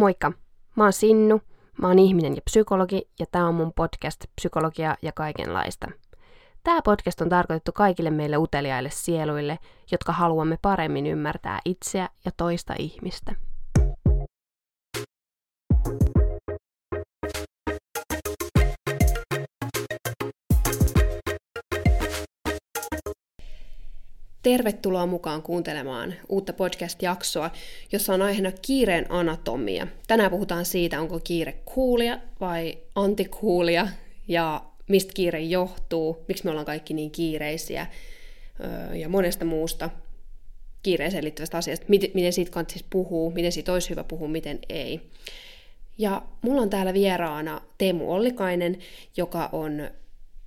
Moikka! Mä oon Sinnu, mä oon ihminen ja psykologi ja tää on mun podcast Psykologia ja kaikenlaista. Tämä podcast on tarkoitettu kaikille meille uteliaille sieluille, jotka haluamme paremmin ymmärtää itseä ja toista ihmistä. Tervetuloa mukaan kuuntelemaan uutta podcast-jaksoa, jossa on aiheena kiireen anatomia. Tänään puhutaan siitä, onko kiire kuulia vai antikuulia ja mistä kiire johtuu, miksi me ollaan kaikki niin kiireisiä ja monesta muusta kiireeseen liittyvästä asiasta, miten, siitä kannattaisi puhua, miten siitä olisi hyvä puhua, miten ei. Ja mulla on täällä vieraana Teemu Ollikainen, joka on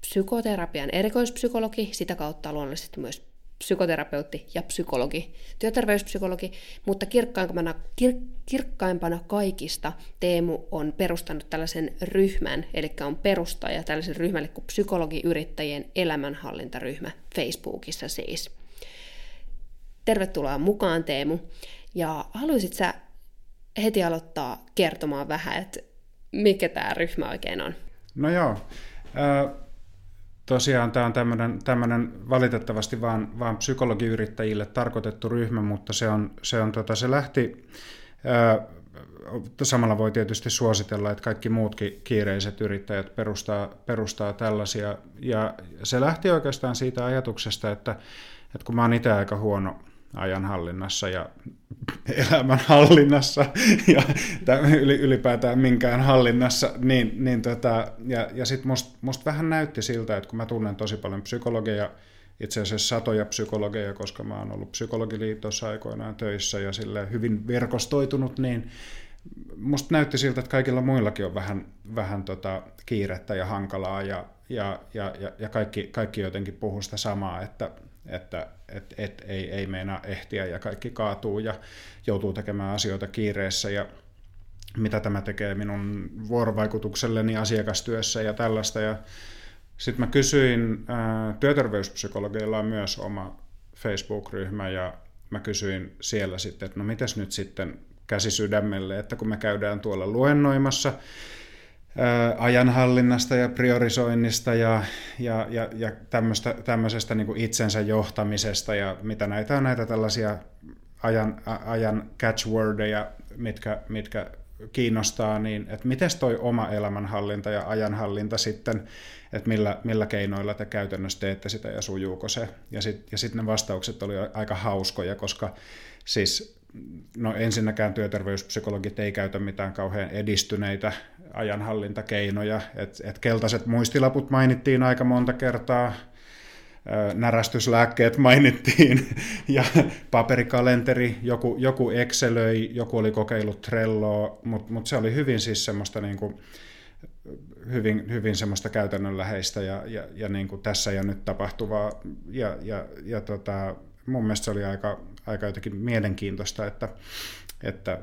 psykoterapian erikoispsykologi, sitä kautta luonnollisesti myös psykoterapeutti ja psykologi, työterveyspsykologi, mutta kirkkaimpana, kir, kirkkaimpana kaikista Teemu on perustanut tällaisen ryhmän, eli on perustaja tällaisen ryhmälle kuin psykologiyrittäjien elämänhallintaryhmä Facebookissa siis. Tervetuloa mukaan Teemu, ja haluaisit sä heti aloittaa kertomaan vähän, että mikä tämä ryhmä oikein on? No joo, Tosiaan tämä on tämmöinen valitettavasti vaan, vaan psykologiyrittäjille tarkoitettu ryhmä, mutta se, on, se, on, tota, se lähti, ää, samalla voi tietysti suositella, että kaikki muutkin kiireiset yrittäjät perustaa, perustaa tällaisia. Ja se lähti oikeastaan siitä ajatuksesta, että, että kun mä oon itse aika huono ajanhallinnassa ja elämänhallinnassa ja ylipäätään minkään hallinnassa, niin, niin tota, ja, ja sitten musta must vähän näytti siltä, että kun mä tunnen tosi paljon psykologeja, itse asiassa satoja psykologeja, koska mä oon ollut psykologiliitossa aikoinaan töissä ja sille hyvin verkostoitunut, niin musta näytti siltä, että kaikilla muillakin on vähän, vähän tota kiirettä ja hankalaa ja, ja, ja, ja, ja kaikki, kaikki jotenkin puhuu sitä samaa, että että et, et, ei, ei meinaa ehtiä ja kaikki kaatuu ja joutuu tekemään asioita kiireessä ja mitä tämä tekee minun vuorovaikutukselleni asiakastyössä ja tällaista. Ja sitten mä kysyin, työterveyspsykologeilla on myös oma Facebook-ryhmä ja mä kysyin siellä sitten, että no mitäs nyt sitten käsi sydämelle, että kun me käydään tuolla luennoimassa, ajanhallinnasta ja priorisoinnista ja, ja, ja, ja tämmöistä, tämmöisestä niin itsensä johtamisesta ja mitä näitä on näitä tällaisia ajan, ajan catchwordeja, mitkä, mitkä kiinnostaa, niin että miten toi oma elämänhallinta ja ajanhallinta sitten, että millä, millä keinoilla te käytännössä teette sitä ja sujuuko se. Ja sitten ja sit ne vastaukset oli aika hauskoja, koska siis no ensinnäkään työterveyspsykologit ei käytä mitään kauhean edistyneitä ajanhallintakeinoja. Et, et keltaiset muistilaput mainittiin aika monta kertaa, närästyslääkkeet mainittiin. Ja paperikalenteri, joku, joku Excelöi, joku oli kokeillut Trelloa, mutta mut se oli hyvin siis semmoista niin kuin, hyvin, hyvin semmoista käytännönläheistä ja, ja, ja niin kuin tässä ja nyt tapahtuvaa. Ja, ja, ja tota, mun mielestä se oli aika, aika jotenkin mielenkiintoista, että, että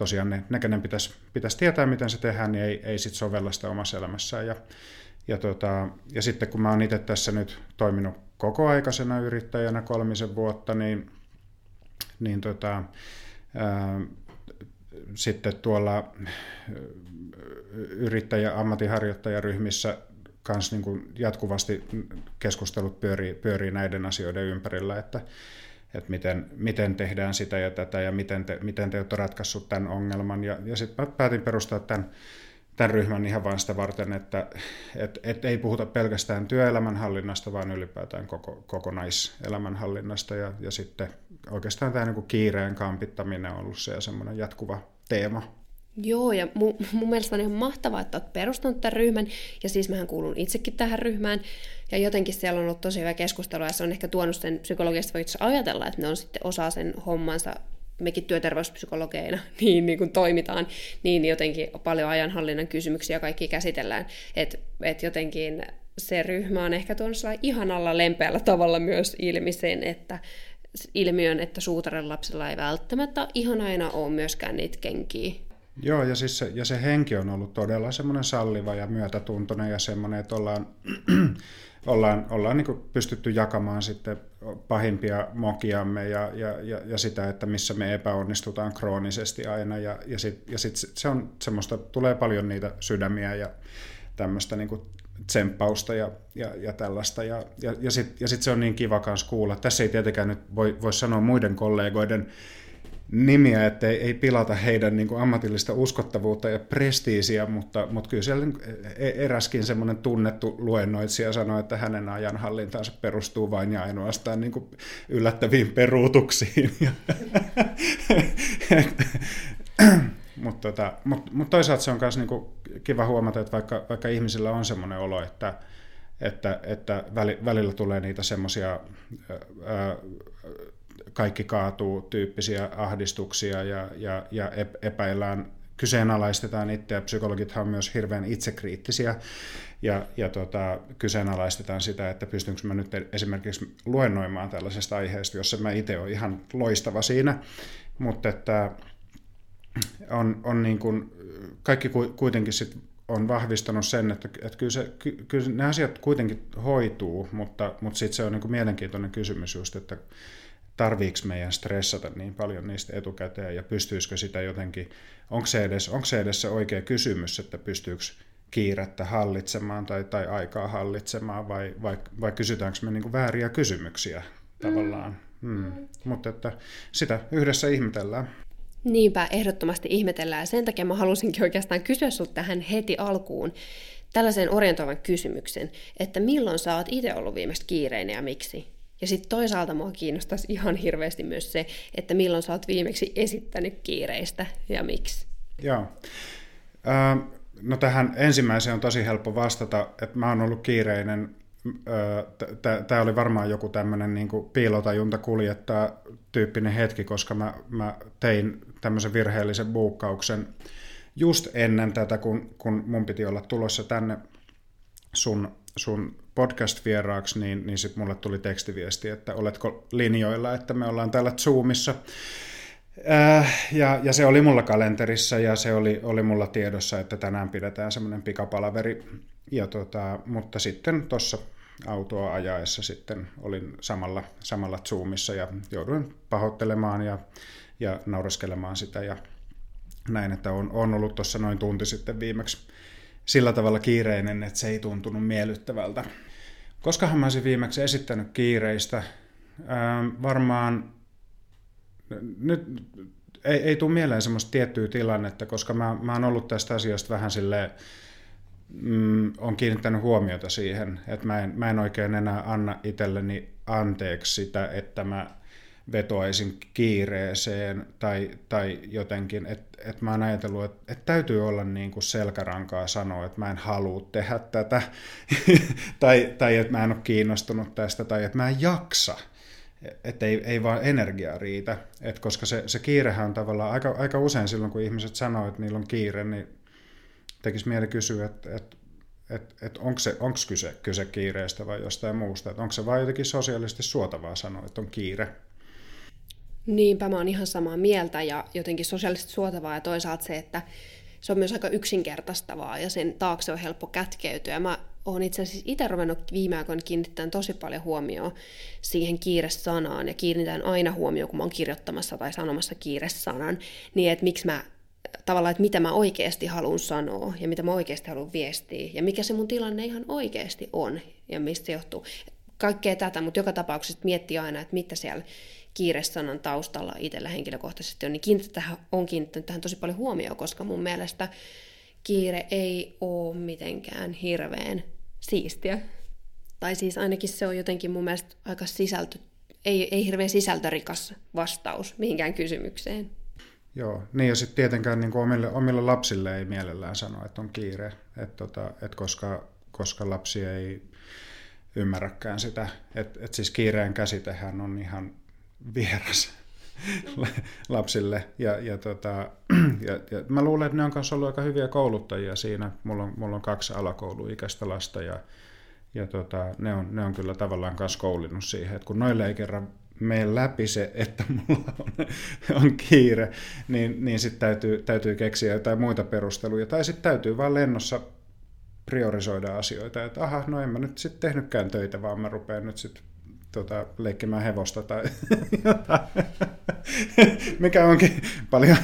tosiaan ne, ne kenen pitäisi, pitäisi tietää, miten se tehdään, niin ei, ei sit sovella sitä omassa elämässään. Ja, ja, tota, ja sitten kun mä oon itse tässä nyt toiminut kokoaikaisena yrittäjänä kolmisen vuotta, niin, niin tota, ää, sitten tuolla yrittäjä- ammatinharjoittajaryhmissä kanssa niin jatkuvasti keskustelut pyörii, pyörii näiden asioiden ympärillä, että, että miten, miten tehdään sitä ja tätä ja miten te, miten te olette ratkaissut tämän ongelman. Ja, ja sitten päätin perustaa tämän, tämän ryhmän ihan vain sitä varten, että et, et ei puhuta pelkästään työelämänhallinnasta, vaan ylipäätään koko, kokonaiselämänhallinnasta. Ja, ja sitten oikeastaan tämä niin kiireen kampittaminen on ollut se semmoinen jatkuva teema Joo, ja mun, mun mielestä on ihan mahtavaa, että olet perustanut tämän ryhmän, ja siis mähän kuulun itsekin tähän ryhmään, ja jotenkin siellä on ollut tosi hyvä keskustelu, ja se on ehkä tuonut sen psykologista, voi ajatella, että ne on sitten osa sen hommansa, mekin työterveyspsykologeina niin, niin kuin toimitaan, niin jotenkin paljon ajanhallinnan kysymyksiä kaikki käsitellään, että et jotenkin se ryhmä on ehkä tuonut ihanalla lempeällä tavalla myös ilmi sen, että ilmiön, että suutaren lapsilla ei välttämättä ihan aina ole myöskään niitä kenkiä Joo, ja, siis se, ja se henki on ollut todella semmoinen salliva ja myötätuntoinen ja semmoinen, että ollaan ollaan, ollaan niin pystytty jakamaan sitten pahimpia mokiamme ja, ja, ja, ja sitä, että missä me epäonnistutaan kroonisesti aina. Ja, ja sitten ja sit se on semmoista, tulee paljon niitä sydämiä ja tämmöistä niin tsemppausta ja, ja, ja tällaista. Ja, ja, ja sitten ja sit se on niin kiva kuulla. Tässä ei tietenkään nyt voi, voi sanoa muiden kollegoiden nimiä, että ei, pilata heidän niin kuin ammatillista uskottavuutta ja prestiisiä, mutta, mutta kyllä siellä e-, eräskin semmoinen tunnettu luennoitsija sanoi, että hänen ajanhallintansa perustuu vain ja ainoastaan niin kuin yllättäviin peruutuksiin. mutta tota, mut, mut toisaalta se on myös niinku kiva huomata, että vaikka, vaikka ihmisillä on semmoinen olo, että, että, että välillä tulee niitä semmoisia kaikki kaatuu tyyppisiä ahdistuksia ja, ja, ja epäillään, kyseenalaistetaan itseä. Psykologithan on myös hirveän itsekriittisiä ja, ja tota, kyseenalaistetaan sitä, että pystynkö mä nyt esimerkiksi luennoimaan tällaisesta aiheesta, jossa mä itse olen ihan loistava siinä, mutta että on, on niin kuin, kaikki kuitenkin sit on vahvistanut sen, että, että kyllä, se, kyllä ne asiat kuitenkin hoituu, mutta, mutta sitten se on niin kuin mielenkiintoinen kysymys just, että tarviiko meidän stressata niin paljon niistä etukäteen ja pystyisikö sitä jotenkin, onko se edes, onko se, edes se oikea kysymys, että pystyykö kiirettä hallitsemaan tai, tai aikaa hallitsemaan vai, vai, vai kysytäänkö me niin vääriä kysymyksiä tavallaan. Mm. Mm. Mutta että sitä yhdessä ihmetellään. Niinpä, ehdottomasti ihmetellään. Sen takia mä halusinkin oikeastaan kysyä sinulta tähän heti alkuun tällaisen orientoivan kysymyksen, että milloin sä oot itse ollut viimeistä kiireinen ja miksi? Ja sitten toisaalta mua kiinnostaisi ihan hirveästi myös se, että milloin sä oot viimeksi esittänyt kiireistä ja miksi. Joo. No tähän ensimmäiseen on tosi helppo vastata, että mä oon ollut kiireinen. Tämä oli varmaan joku tämmöinen niin piilotajunta kuljettaa tyyppinen hetki, koska mä, mä tein tämmöisen virheellisen buukkauksen just ennen tätä, kun, kun mun piti olla tulossa tänne sun, sun podcast-vieraaksi, niin, niin sitten mulle tuli tekstiviesti, että oletko linjoilla, että me ollaan täällä Zoomissa. Äh, ja, ja se oli mulla kalenterissa ja se oli, oli mulla tiedossa, että tänään pidetään semmoinen pikapalaveri. Ja tota, mutta sitten tuossa autoa ajaessa sitten olin samalla, samalla Zoomissa ja jouduin pahoittelemaan ja, ja naureskelemaan sitä ja näin, että on, on ollut tuossa noin tunti sitten viimeksi sillä tavalla kiireinen, että se ei tuntunut miellyttävältä. Koskahan mä olisin viimeksi esittänyt kiireistä? Ähm, varmaan nyt ei, ei tule mieleen semmoista tiettyä tilannetta, koska mä, mä oon ollut tästä asiasta vähän silleen, mm, on kiinnittänyt huomiota siihen, että mä en, mä en oikein enää anna itselleni anteeksi sitä, että mä vetoaisin kiireeseen tai, tai jotenkin, että et mä oon ajatellut, että et täytyy olla niin kuin selkärankaa sanoa, että mä en halua tehdä tätä tai, tai että mä en ole kiinnostunut tästä tai että mä en jaksa. Että ei, ei vaan energiaa riitä, Et koska se, se kiirehän on tavallaan aika, aika usein silloin, kun ihmiset sanoo, että niillä on kiire, niin tekisi mieli kysyä, että, että että et onko, se, onko kyse, kyse kiireestä vai jostain muusta, että onko se vain jotenkin sosiaalisesti suotavaa sanoa, että on kiire. Niinpä mä oon ihan samaa mieltä ja jotenkin sosiaalisesti suotavaa ja toisaalta se, että se on myös aika yksinkertaistavaa ja sen taakse on helppo kätkeytyä. Mä oon itse asiassa itse ruvennut viime aikoina kiinnittämään tosi paljon huomioon siihen kiiresanaan ja kiinnitän aina huomioon, kun mä oon kirjoittamassa tai sanomassa kiiresanan, niin että miksi mä tavallaan, että mitä mä oikeasti haluan sanoa ja mitä mä oikeasti haluan viestiä ja mikä se mun tilanne ihan oikeasti on ja mistä se johtuu. Kaikkea tätä, mutta joka tapauksessa miettii aina, että mitä siellä kiiresanan taustalla itsellä henkilökohtaisesti on, niin kiinnittänyt, on kiinnittänyt tähän tosi paljon huomioon, koska mun mielestä kiire ei ole mitenkään hirveän siistiä. Tai siis ainakin se on jotenkin mun mielestä aika sisältö, ei, ei hirveän sisältörikas vastaus mihinkään kysymykseen. Joo, niin ja sitten tietenkään niin kuin omille, omille lapsille ei mielellään sano, että on kiire, että tota, et koska, koska lapsi ei ymmärräkään sitä. Että et siis kiireen käsitehän on ihan vieras lapsille. Ja, ja, tota, ja, ja mä luulen, että ne on myös ollut aika hyviä kouluttajia siinä. Mulla on, mulla on kaksi alakouluikäistä lasta ja, ja tota, ne, on, ne on kyllä tavallaan myös koulinut siihen, että kun noille ei kerran mene läpi se, että mulla on, on kiire, niin, niin sitten täytyy, täytyy keksiä jotain muita perusteluja. Tai sitten täytyy vaan lennossa priorisoida asioita, että aha, no en mä nyt sitten tehnytkään töitä, vaan mä rupean nyt sitten tota, leikkimään hevosta tai jotain, mikä onkin paljon,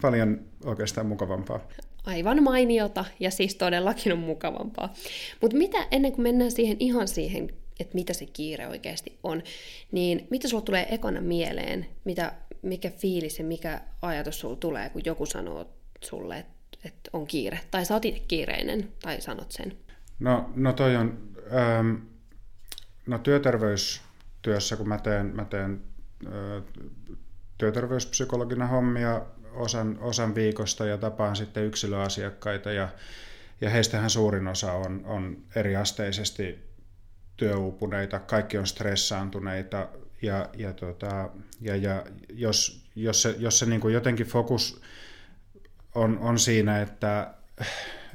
paljon oikeastaan mukavampaa. Aivan mainiota ja siis todellakin on mukavampaa. Mutta mitä ennen kuin mennään siihen ihan siihen, että mitä se kiire oikeasti on, niin mitä sulla tulee ekana mieleen, mitä, mikä fiilis ja mikä ajatus sulla tulee, kun joku sanoo sulle, että, että on kiire, tai sä oot itse kiireinen, tai sanot sen? No, no toi on, ähm, no työterveystyössä, kun mä teen, mä teen työterveyspsykologina hommia osan, osan viikosta ja tapaan sitten yksilöasiakkaita ja, ja heistähän suurin osa on, on eriasteisesti työuupuneita, kaikki on stressaantuneita ja, ja, tota, ja, ja jos, jos se, jos se niin kuin jotenkin fokus on, on siinä, että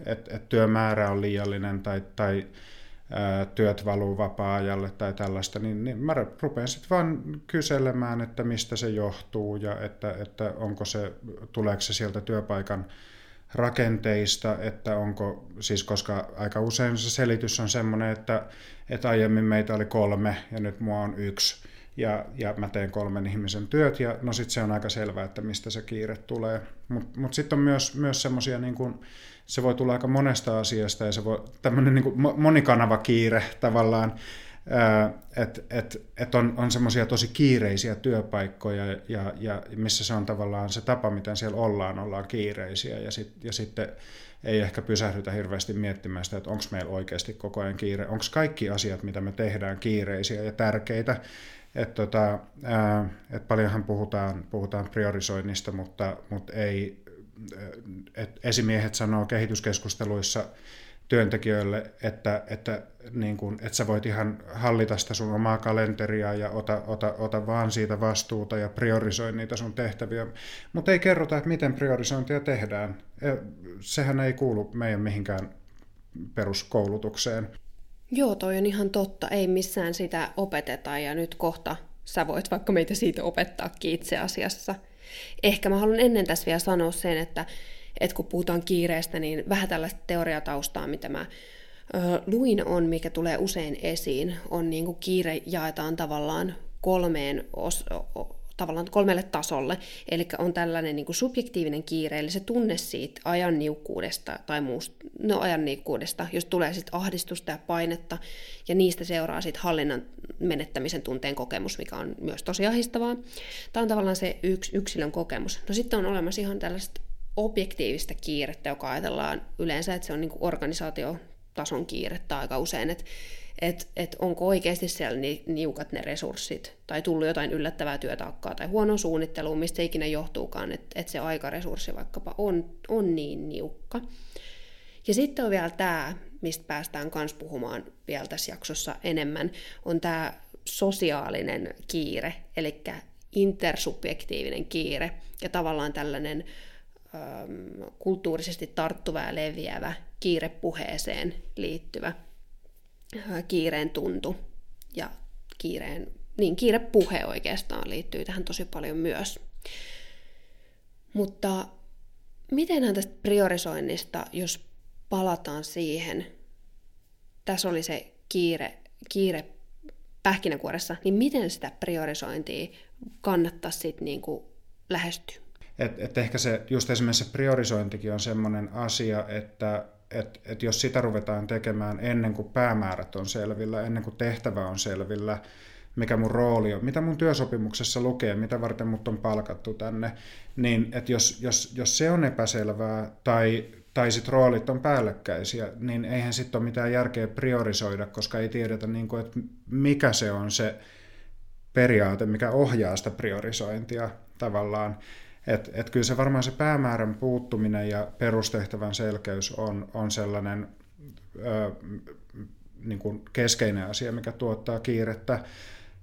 et, et työmäärä on liiallinen tai, tai ää, työt valuu vapaa-ajalle tai tällaista, niin, niin mä rupean sitten vaan kyselemään, että mistä se johtuu ja että, että onko se, tuleeko se sieltä työpaikan rakenteista, että onko, siis koska aika usein se selitys on semmoinen, että, että aiemmin meitä oli kolme ja nyt mua on yksi ja, ja mä teen kolmen ihmisen työt ja no sitten se on aika selvää, että mistä se kiire tulee. Mutta mut sitten on myös, myös semmoisia, niin kuin, se voi tulla aika monesta asiasta ja se voi, tämmöinen niin monikanava kiire tavallaan, että et, et on, on semmoisia tosi kiireisiä työpaikkoja, ja, ja missä se on tavallaan se tapa, miten siellä ollaan, ollaan kiireisiä, ja, sit, ja sitten ei ehkä pysähdytä hirveästi miettimään sitä, että onko meillä oikeasti koko ajan kiire, onko kaikki asiat, mitä me tehdään, kiireisiä ja tärkeitä. Et tota, et paljonhan puhutaan, puhutaan priorisoinnista, mutta, mutta ei, et esimiehet sanoo kehityskeskusteluissa, työntekijöille, että, että, niin kuin, että sä voit ihan hallita sitä sun omaa kalenteria ja ota, ota, ota vaan siitä vastuuta ja priorisoi niitä sun tehtäviä. Mutta ei kerrota, että miten priorisointia tehdään. E, sehän ei kuulu meidän mihinkään peruskoulutukseen. Joo, toi on ihan totta. Ei missään sitä opeteta ja nyt kohta sä voit vaikka meitä siitä opettaakin itse asiassa. Ehkä mä haluan ennen tässä vielä sanoa sen, että että kun puhutaan kiireestä, niin vähän tällaista teoriataustaa, mitä mä ö, luin on, mikä tulee usein esiin, on niin kuin kiire jaetaan tavallaan kolmeen os, tavallaan kolmelle tasolle. Eli on tällainen niin kuin subjektiivinen kiire, eli se tunne siitä ajan niukkuudesta tai muusta, no ajan niukkuudesta, jos tulee sitten ahdistusta ja painetta, ja niistä seuraa sitten hallinnan menettämisen tunteen kokemus, mikä on myös tosi ahdistavaa. Tämä on tavallaan se yks, yksilön kokemus. No sitten on olemassa ihan tällaista objektiivista kiirettä, joka ajatellaan yleensä, että se on niin organisaatiotason kiirettä aika usein, että et, et onko oikeasti siellä ni, niukat ne resurssit, tai tullut jotain yllättävää työtaakkaa, tai huono suunnittelu, mistä ikinä johtuukaan, että et se aikaresurssi vaikkapa on, on niin niukka. Ja sitten on vielä tämä, mistä päästään myös puhumaan vielä tässä jaksossa enemmän, on tämä sosiaalinen kiire, eli intersubjektiivinen kiire, ja tavallaan tällainen Ähm, kulttuurisesti tarttuva ja leviävä kiirepuheeseen liittyvä äh, kiireen tuntu ja kiireen, niin kiirepuhe oikeastaan liittyy tähän tosi paljon myös. Mutta mitenhän tästä priorisoinnista, jos palataan siihen, tässä oli se kiire, kiire pähkinäkuoressa, niin miten sitä priorisointia kannattaisi sitten niin kuin lähestyä? Et, et ehkä se, just esimerkiksi se priorisointikin on sellainen asia, että et, et jos sitä ruvetaan tekemään ennen kuin päämäärät on selvillä, ennen kuin tehtävä on selvillä, mikä mun rooli on, mitä mun työsopimuksessa lukee, mitä varten mut on palkattu tänne, niin että jos, jos, jos se on epäselvää tai, tai sit roolit on päällekkäisiä, niin eihän sitten ole mitään järkeä priorisoida, koska ei tiedetä, niin kuin, että mikä se on se periaate, mikä ohjaa sitä priorisointia tavallaan. Et, et kyllä se varmaan se päämäärän puuttuminen ja perustehtävän selkeys on, on sellainen ö, niin kuin keskeinen asia, mikä tuottaa kiirettä.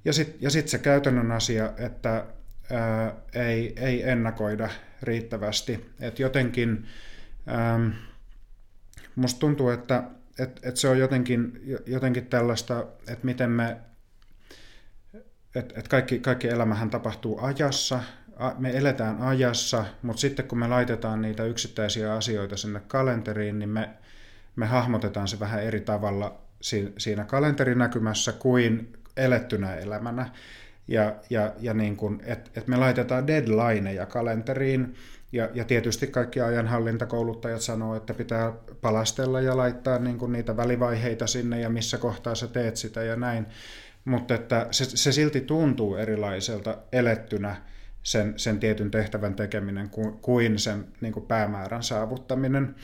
Ja sitten ja sit se käytännön asia, että ää, ei, ei ennakoida riittävästi. Et jotenkin ää, musta tuntuu, että et, et se on jotenkin, jotenkin tällaista, että miten me, että et kaikki, kaikki elämähän tapahtuu ajassa, me eletään ajassa, mutta sitten kun me laitetaan niitä yksittäisiä asioita sinne kalenteriin, niin me, me hahmotetaan se vähän eri tavalla siinä kalenterinäkymässä kuin elettynä elämänä. Ja, ja, ja niin kuin, että et me laitetaan deadlineja kalenteriin, ja, ja tietysti kaikki ajanhallintakouluttajat sanoo, että pitää palastella ja laittaa niin kuin niitä välivaiheita sinne ja missä kohtaa sä teet sitä ja näin. Mutta että se, se silti tuntuu erilaiselta elettynä sen, sen tietyn tehtävän tekeminen kuin sen niin kuin päämäärän saavuttaminen.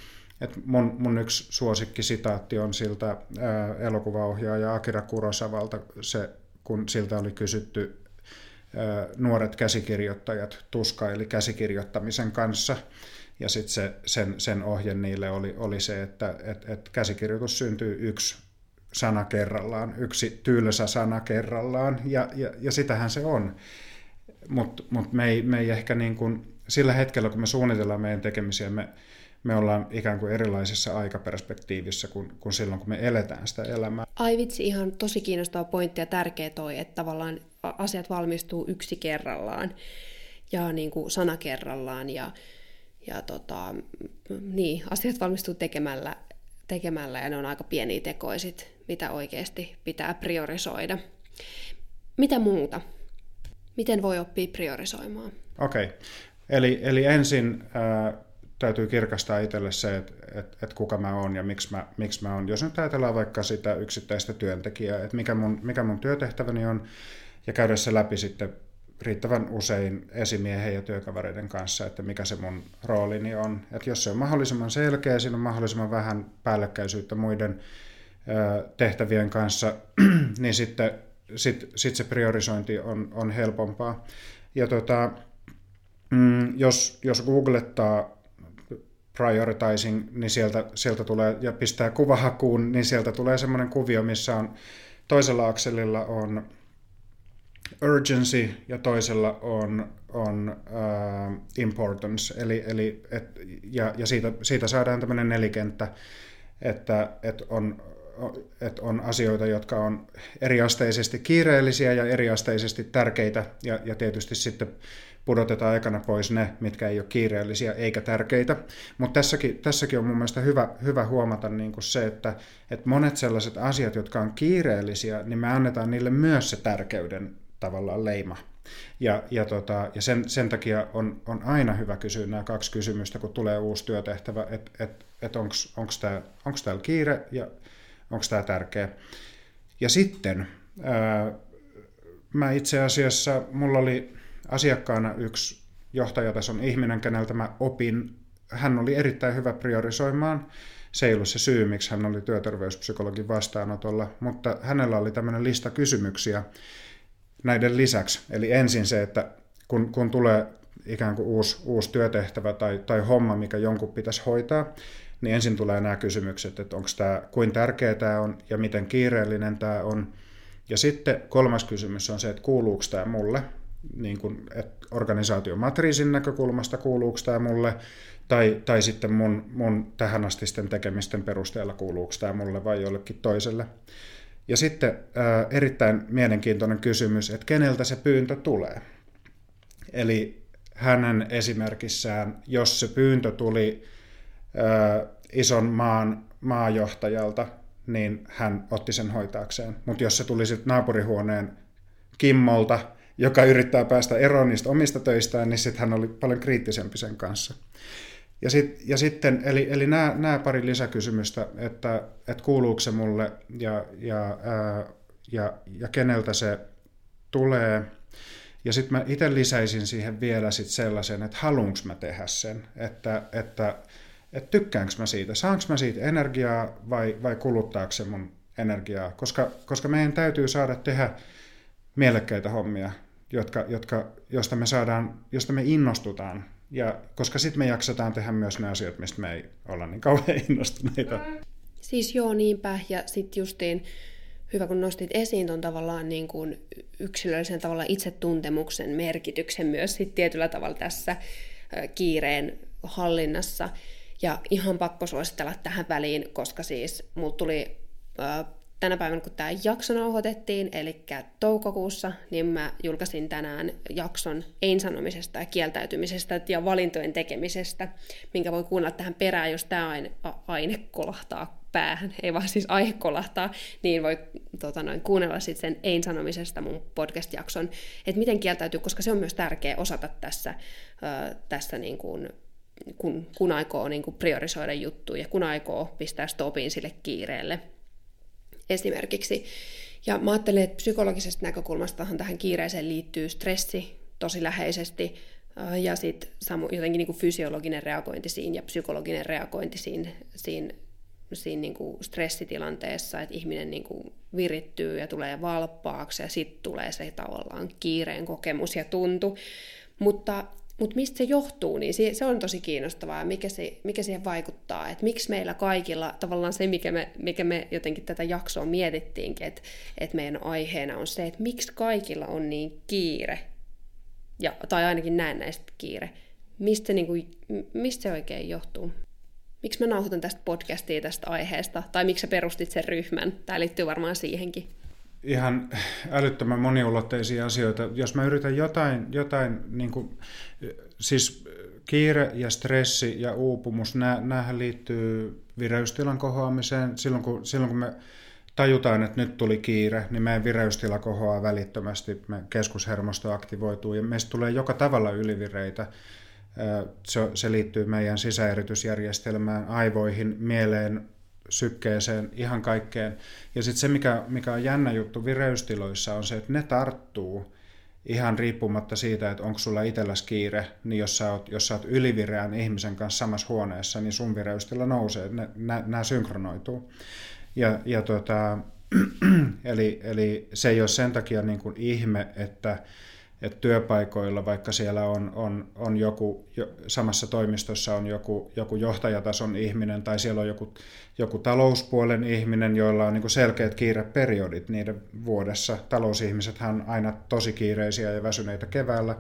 Et mun, mun yksi suosikkisitaatti on siltä ää, elokuvaohjaaja Akira Kurosavalta, se, kun siltä oli kysytty nuoret käsikirjoittajat tuskaili käsikirjoittamisen kanssa. Ja sitten se, sen, sen ohje niille oli, oli se, että et, et käsikirjoitus syntyy yksi sana kerrallaan, yksi tylsä sana kerrallaan, ja, ja, ja sitähän se on. Mutta mut me, ei, me ei ehkä niin kuin, sillä hetkellä, kun me suunnitellaan meidän tekemisiä, me, me ollaan ikään kuin erilaisessa aikaperspektiivissä kuin, kuin silloin, kun me eletään sitä elämää. Ai vitsi, ihan tosi kiinnostava pointti ja tärkeä toi, että tavallaan asiat valmistuu yksi kerrallaan ja niin kuin sana kerrallaan ja, ja tota, niin, asiat valmistuu tekemällä, tekemällä ja ne on aika pieniä tekoisit, mitä oikeasti pitää priorisoida. Mitä muuta? Miten voi oppia priorisoimaan? Okei, okay. eli, eli ensin äh, täytyy kirkastaa itselle se, että, että, että kuka mä oon ja miksi mä, miksi mä oon. Jos nyt ajatellaan vaikka sitä yksittäistä työntekijää, että mikä mun, mikä mun työtehtäväni on, ja käydä se läpi sitten riittävän usein esimiehen ja työkavereiden kanssa, että mikä se mun roolini on. Että jos se on mahdollisimman selkeä, siinä on mahdollisimman vähän päällekkäisyyttä muiden tehtävien kanssa, niin sitten sit, sit se priorisointi on, on helpompaa. Ja tota, mm, jos, jos googlettaa prioritizing, niin sieltä, sieltä tulee, ja pistää kuvahakuun, niin sieltä tulee semmoinen kuvio, missä on toisella akselilla on urgency ja toisella on, on uh, importance, eli, eli et, ja, ja siitä, siitä saadaan tämmöinen nelikenttä, että, että on, että on asioita, jotka on eriasteisesti kiireellisiä ja eriasteisesti tärkeitä, ja, ja tietysti sitten pudotetaan aikana pois ne, mitkä ei ole kiireellisiä eikä tärkeitä. Mutta tässäkin, tässäkin on mun mielestä hyvä, hyvä huomata niin kuin se, että, että monet sellaiset asiat, jotka on kiireellisiä, niin me annetaan niille myös se tärkeyden tavallaan leima. Ja, ja, tota, ja sen, sen takia on, on aina hyvä kysyä nämä kaksi kysymystä, kun tulee uusi työtehtävä, että et, et onko täällä kiire ja onko tämä tärkeä. Ja sitten ää, mä itse asiassa, mulla oli asiakkaana yksi johtajatason ihminen, keneltä mä opin, hän oli erittäin hyvä priorisoimaan, se ei ollut se syy, miksi hän oli työterveyspsykologin vastaanotolla, mutta hänellä oli tämmöinen lista kysymyksiä, näiden lisäksi. Eli ensin se, että kun, kun tulee ikään kuin uusi, uusi työtehtävä tai, tai homma, mikä jonkun pitäisi hoitaa, niin ensin tulee nämä kysymykset, että onko tämä, kuin tärkeä tämä on ja miten kiireellinen tämä on. Ja sitten kolmas kysymys on se, että kuuluuko tämä mulle, niin kuin, että organisaation matriisin näkökulmasta kuuluuko tämä mulle, tai, tai sitten mun, mun tähänastisten tekemisten perusteella kuuluuko tämä mulle vai jollekin toiselle. Ja sitten ää, erittäin mielenkiintoinen kysymys, että keneltä se pyyntö tulee. Eli hänen esimerkissään, jos se pyyntö tuli ison maan maajohtajalta, niin hän otti sen hoitaakseen. Mutta jos se tuli sitten naapurihuoneen Kimmolta, joka yrittää päästä eroon niistä omista töistään, niin sitten hän oli paljon kriittisempi sen kanssa. Ja, sit, ja sitten, eli, eli nämä pari lisäkysymystä, että, että kuuluuko se mulle ja, ja, ää, ja, ja keneltä se tulee. Ja sitten mä itse lisäisin siihen vielä sit sellaisen, että haluanko mä tehdä sen, että, että, että tykkäänkö mä siitä, saanko mä siitä energiaa vai, vai kuluttaako se mun energiaa, koska, koska meidän täytyy saada tehdä mielekkäitä hommia, jotka, jotka, josta me saadaan, josta me innostutaan ja koska sitten me jaksetaan tehdä myös ne asiat, mistä me ei olla niin kauhean innostuneita. Siis joo, niinpä. Ja sitten justiin hyvä, kun nostit esiin tuon tavallaan niin kuin yksilöllisen tavalla itsetuntemuksen merkityksen myös sit tietyllä tavalla tässä kiireen hallinnassa. Ja ihan pakko suositella tähän väliin, koska siis mulla tuli tänä päivänä, kun tämä jakso nauhoitettiin, eli toukokuussa, niin mä julkaisin tänään jakson ei-sanomisesta ja kieltäytymisestä ja valintojen tekemisestä, minkä voi kuunnella tähän perään, jos tämä aine, aine kolahtaa päähän, ei vaan siis aihe kolahtaa, niin voi tota noin, kuunnella sitten sen ei-sanomisesta mun podcast-jakson, että miten kieltäytyy, koska se on myös tärkeä osata tässä, äh, tässä niin kuin, kun, kun aikoo niin kuin priorisoida juttuja, kun aikoo pistää stopin sille kiireelle esimerkiksi. Ja mä ajattelin, että psykologisesta näkökulmastahan tähän kiireeseen liittyy stressi tosi läheisesti, ja sitten jotenkin niin kuin fysiologinen reagointi siinä ja psykologinen reagointi siinä, siinä, siinä niin kuin stressitilanteessa, että ihminen niin kuin virittyy ja tulee valppaaksi ja sitten tulee se tavallaan kiireen kokemus ja tuntu. Mutta mutta mistä se johtuu, niin se, se on tosi kiinnostavaa, mikä, se, mikä siihen vaikuttaa. Että miksi meillä kaikilla, tavallaan se, mikä me, mikä me jotenkin tätä jaksoa mietittiinkin, että, että meidän aiheena on se, että miksi kaikilla on niin kiire, ja, tai ainakin näistä kiire. Mistä se, kuin, mistä se oikein johtuu? Miksi mä nauhoitan tästä podcastia tästä aiheesta, tai miksi sä perustit sen ryhmän? Tämä liittyy varmaan siihenkin ihan älyttömän moniulotteisia asioita. Jos mä yritän jotain, jotain niin kuin, siis kiire ja stressi ja uupumus, näähän liittyy vireystilan kohoamiseen. Silloin kun, silloin kun me tajutaan, että nyt tuli kiire, niin meidän vireystila kohoaa välittömästi, me keskushermosto aktivoituu ja meistä tulee joka tavalla ylivireitä. Se, se liittyy meidän sisäeritysjärjestelmään, aivoihin, mieleen, sykkeeseen, ihan kaikkeen. Ja sitten se, mikä, mikä on jännä juttu vireystiloissa, on se, että ne tarttuu ihan riippumatta siitä, että onko sulla itselläsi kiire, niin jos sä oot, jos sä oot ylivireän ihmisen kanssa samassa huoneessa, niin sun vireystila nousee, nämä synkronoituu. Ja, ja tota, eli, eli se ei ole sen takia niin kuin ihme, että että työpaikoilla, vaikka siellä on, on, on joku, jo, samassa toimistossa on joku, joku johtajatason ihminen tai siellä on joku, joku talouspuolen ihminen, joilla on niin selkeät kiireperiodit niiden vuodessa. Talousihmisethän on aina tosi kiireisiä ja väsyneitä keväällä,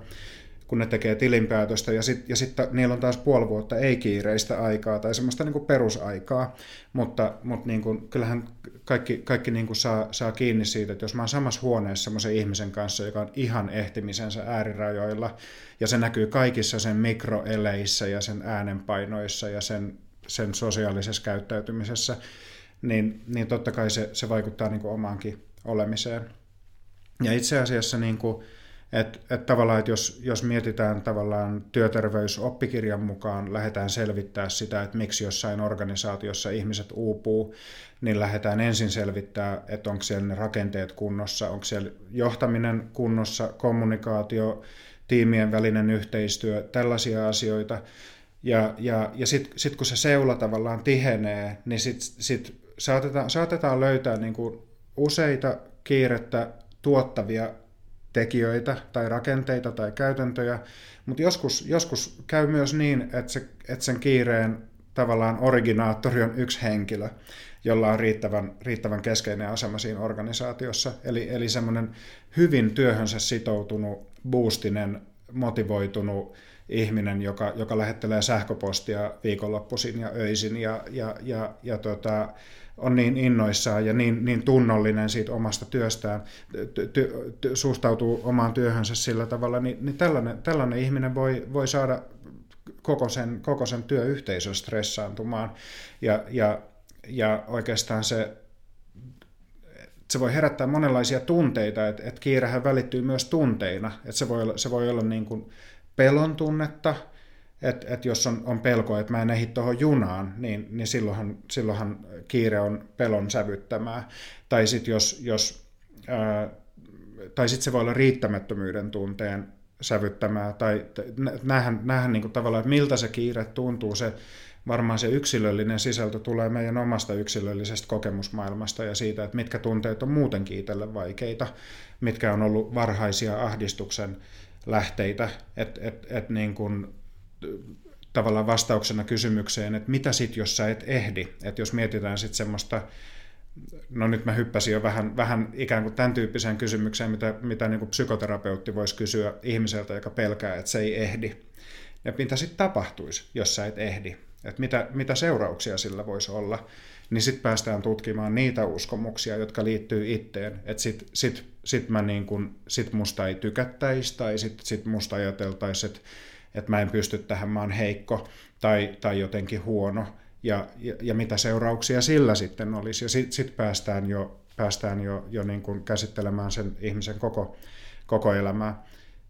kun ne tekee tilinpäätöstä, ja sitten ja sit niillä on taas puoli vuotta ei-kiireistä aikaa tai semmoista niin perusaikaa, mutta, mutta niin kuin, kyllähän kaikki, kaikki niin kuin saa, saa kiinni siitä, että jos mä oon samassa huoneessa semmoisen ihmisen kanssa, joka on ihan ehtimisensä äärirajoilla, ja se näkyy kaikissa sen mikroeleissä ja sen äänenpainoissa ja sen, sen sosiaalisessa käyttäytymisessä, niin, niin totta kai se, se vaikuttaa niin kuin omaankin olemiseen. Ja itse asiassa niin kuin, että et tavallaan, että jos, jos mietitään tavallaan työterveysoppikirjan mukaan, lähdetään selvittää sitä, että miksi jossain organisaatiossa ihmiset uupuu, niin lähdetään ensin selvittää, että onko siellä ne rakenteet kunnossa, onko siellä johtaminen kunnossa, kommunikaatio, tiimien välinen yhteistyö, tällaisia asioita. Ja, ja, ja sitten sit kun se seula tavallaan tihenee, niin sitten sit saatetaan, saatetaan löytää niin kuin useita kiirettä tuottavia tekijöitä tai rakenteita tai käytäntöjä, mutta joskus, joskus käy myös niin, että, se, että sen kiireen tavallaan originaattori on yksi henkilö, jolla on riittävän, riittävän keskeinen asema siinä organisaatiossa. Eli, eli semmoinen hyvin työhönsä sitoutunut, boostinen, motivoitunut ihminen, joka, joka lähettelee sähköpostia viikonloppuisin ja öisin ja, ja, ja, ja tota, on niin innoissaan ja niin, niin tunnollinen siitä omasta työstään, ty, ty, ty, suhtautuu omaan työhönsä sillä tavalla, niin, niin tällainen, tällainen ihminen voi, voi saada koko sen, koko sen työyhteisön stressaantumaan. Ja, ja, ja oikeastaan se, se voi herättää monenlaisia tunteita, että, että kiirehän välittyy myös tunteina. Että se voi olla, se voi olla niin kuin pelon tunnetta, että et jos on, on pelko, että mä en ehdi tuohon junaan, niin, niin silloinhan, silloinhan kiire on pelon sävyttämää. Tai sitten jos, jos tai sitten se voi olla riittämättömyyden tunteen sävyttämää, tai näähän, näähän niin tavallaan, että miltä se kiire tuntuu, se varmaan se yksilöllinen sisältö tulee meidän omasta yksilöllisestä kokemusmaailmasta ja siitä, että mitkä tunteet on muuten kiitellä vaikeita, mitkä on ollut varhaisia ahdistuksen lähteitä, että et, et niin kuin tavallaan vastauksena kysymykseen, että mitä sitten, jos sä et ehdi, että jos mietitään sitten semmoista, no nyt mä hyppäsin jo vähän, vähän ikään kuin tämän tyyppiseen kysymykseen, mitä, mitä niin kuin psykoterapeutti voisi kysyä ihmiseltä, joka pelkää, että se ei ehdi. Ja mitä sitten tapahtuisi, jos sä et ehdi? että mitä, mitä seurauksia sillä voisi olla, niin sitten päästään tutkimaan niitä uskomuksia, jotka liittyy itteen. Että sitten sit, sit mä niin kun, sit musta ei tykättäisi tai sitten sit musta ajateltaisiin, että, että mä en pysty tähän, mä oon heikko tai, tai jotenkin huono. Ja, ja, ja mitä seurauksia sillä sitten olisi. Ja sitten sit päästään jo, päästään jo, jo niin kun käsittelemään sen ihmisen koko, koko elämää.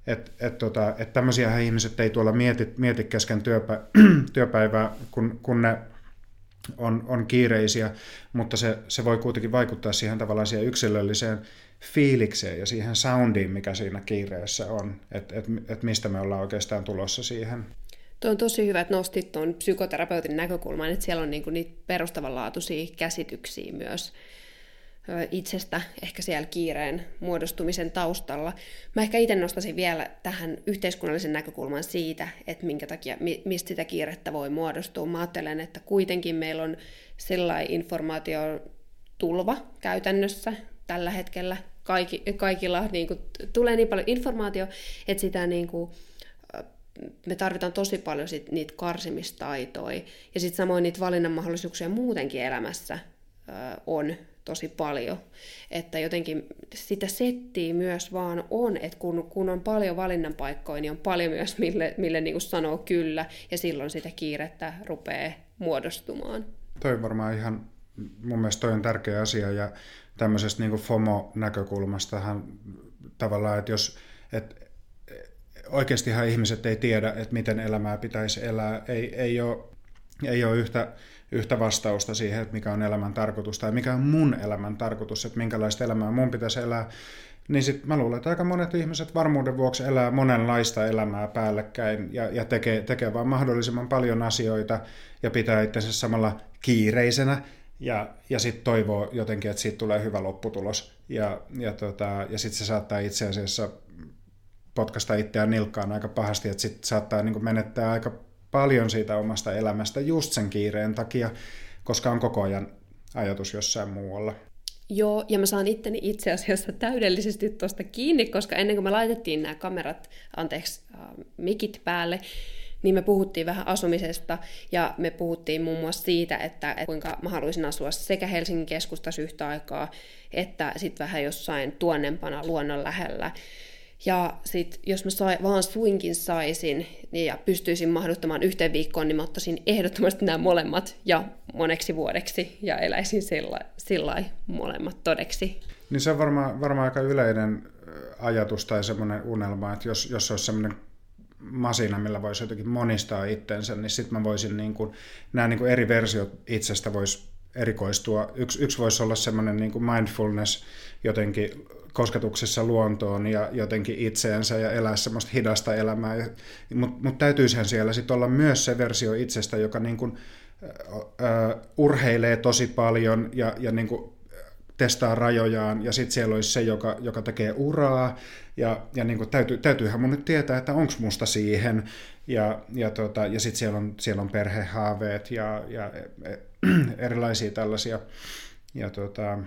Että et tota, et tämmöisiä ihmiset ei tuolla mieti, mieti kesken työpä, työpäivää, kun, kun ne on, on kiireisiä, mutta se, se voi kuitenkin vaikuttaa siihen tavallaan siihen yksilölliseen fiilikseen ja siihen soundiin, mikä siinä kiireessä on, että et, et mistä me ollaan oikeastaan tulossa siihen. Tuo on tosi hyvä, että nostit tuon psykoterapeutin näkökulman, että siellä on niinku niitä perustavanlaatuisia käsityksiä myös itsestä ehkä siellä kiireen muodostumisen taustalla. Mä ehkä itse nostaisin vielä tähän yhteiskunnallisen näkökulman siitä, että minkä takia, mistä sitä kiirettä voi muodostua. Mä ajattelen, että kuitenkin meillä on sellainen informaatiotulva käytännössä tällä hetkellä. Kaikki, kaikilla niin kuin, tulee niin paljon informaatio, että sitä niin kuin, me tarvitaan tosi paljon sit niitä karsimistaitoja ja sitten samoin niitä valinnan mahdollisuuksia muutenkin elämässä on tosi paljon. Että jotenkin sitä settiä myös vaan on, että kun, kun on paljon valinnanpaikkoja, niin on paljon myös, mille, mille niin sanoo kyllä, ja silloin sitä kiirettä rupeaa muodostumaan. Toi varmaan ihan, mun mielestä toi on tärkeä asia, ja tämmöisestä niin FOMO-näkökulmastahan tavallaan, että jos, että oikeastihan ihmiset ei tiedä, että miten elämää pitäisi elää, ei, ei ole, ei ole yhtä yhtä vastausta siihen, että mikä on elämän tarkoitus tai mikä on mun elämän tarkoitus, että minkälaista elämää mun pitäisi elää, niin sitten mä luulen, että aika monet ihmiset varmuuden vuoksi elää monenlaista elämää päällekkäin ja, ja tekee, tekee vaan mahdollisimman paljon asioita ja pitää itsensä samalla kiireisenä ja, ja sitten toivoo jotenkin, että siitä tulee hyvä lopputulos. Ja, ja, tota, ja sitten se saattaa itse asiassa potkasta itseään nilkkaan aika pahasti, että sitten saattaa niin menettää aika paljon siitä omasta elämästä just sen kiireen takia, koska on koko ajan ajatus jossain muualla. Joo, ja mä saan itteni itse asiassa täydellisesti tuosta kiinni, koska ennen kuin me laitettiin nämä kamerat, anteeksi, äh, mikit päälle, niin me puhuttiin vähän asumisesta ja me puhuttiin muun muassa siitä, että, että kuinka mä haluaisin asua sekä Helsingin keskustassa yhtä aikaa, että sitten vähän jossain tuonnempana luonnon lähellä. Ja sitten jos mä sai, vaan suinkin saisin niin ja pystyisin mahduttamaan yhteen viikkoon, niin mä ottaisin ehdottomasti nämä molemmat ja moneksi vuodeksi ja eläisin sillä, sillä molemmat todeksi. Niin se on varmaan, varmaan aika yleinen ajatus tai semmoinen unelma, että jos, jos olisi semmoinen masina, millä voisi jotenkin monistaa itsensä, niin sitten mä voisin, niin kuin, nämä niin kuin eri versiot itsestä voisi erikoistua. Yksi, yksi voisi olla semmoinen niin mindfulness jotenkin kosketuksessa luontoon ja jotenkin itseensä ja elää semmoista hidasta elämää. Mutta mut täytyisihän siellä sitten olla myös se versio itsestä, joka niin kuin, äh, urheilee tosi paljon ja, ja niin kuin testaa rajojaan, ja sitten siellä olisi se, joka, joka tekee uraa, ja, ja niin kuin täytyy, täytyyhän mun nyt tietää, että onko musta siihen, ja, ja, tota, ja sitten siellä on, siellä on perhehaaveet ja, ja erilaisia tällaisia. Ja tota,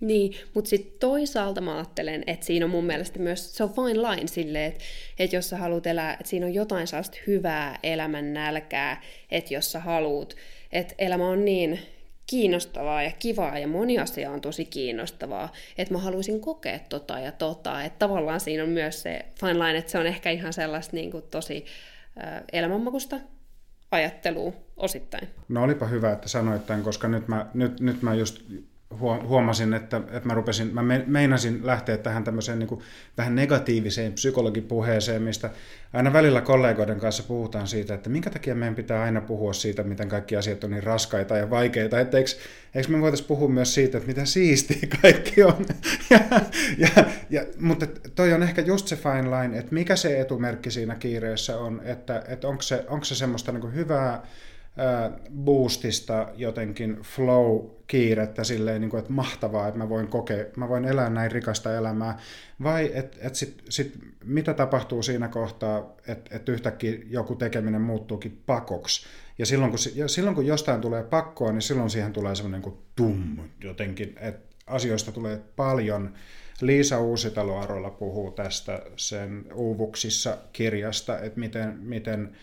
niin, mutta sitten toisaalta mä ajattelen, että siinä on mun mielestä myös, se on fine line silleen, että, että jos sä haluat elää, että siinä on jotain sellaista hyvää elämän nälkää, että jos sä haluat, että elämä on niin kiinnostavaa ja kivaa ja moni asia on tosi kiinnostavaa, että mä haluaisin kokea tota ja tota, että tavallaan siinä on myös se fine line, että se on ehkä ihan sellaista niin kuin tosi elämänmakusta ajattelua osittain. No olipa hyvä, että sanoit tämän, koska nyt mä, nyt, nyt mä just huomasin, että, että mä, rupesin, mä meinasin lähteä tähän tämmöiseen niin kuin vähän negatiiviseen psykologipuheeseen, mistä aina välillä kollegoiden kanssa puhutaan siitä, että minkä takia meidän pitää aina puhua siitä, miten kaikki asiat on niin raskaita ja vaikeita, että eikö, eikö me voitaisiin puhua myös siitä, että mitä siistiä kaikki on. ja, ja, ja, mutta toi on ehkä just se fine line, että mikä se etumerkki siinä kiireessä on, että, että onko, se, onko se semmoista niin hyvää, boostista jotenkin flow-kiirettä silleen, niin kuin, että mahtavaa, että mä voin kokea, mä voin elää näin rikasta elämää, vai että et sit, sit, mitä tapahtuu siinä kohtaa, että et yhtäkkiä joku tekeminen muuttuukin pakoksi. Ja silloin kun, ja silloin kun jostain tulee pakkoa, niin silloin siihen tulee semmoinen kuin tum jotenkin, että asioista tulee paljon. Liisa Uusitalo puhuu tästä sen Uuvuksissa kirjasta, että miten, miten,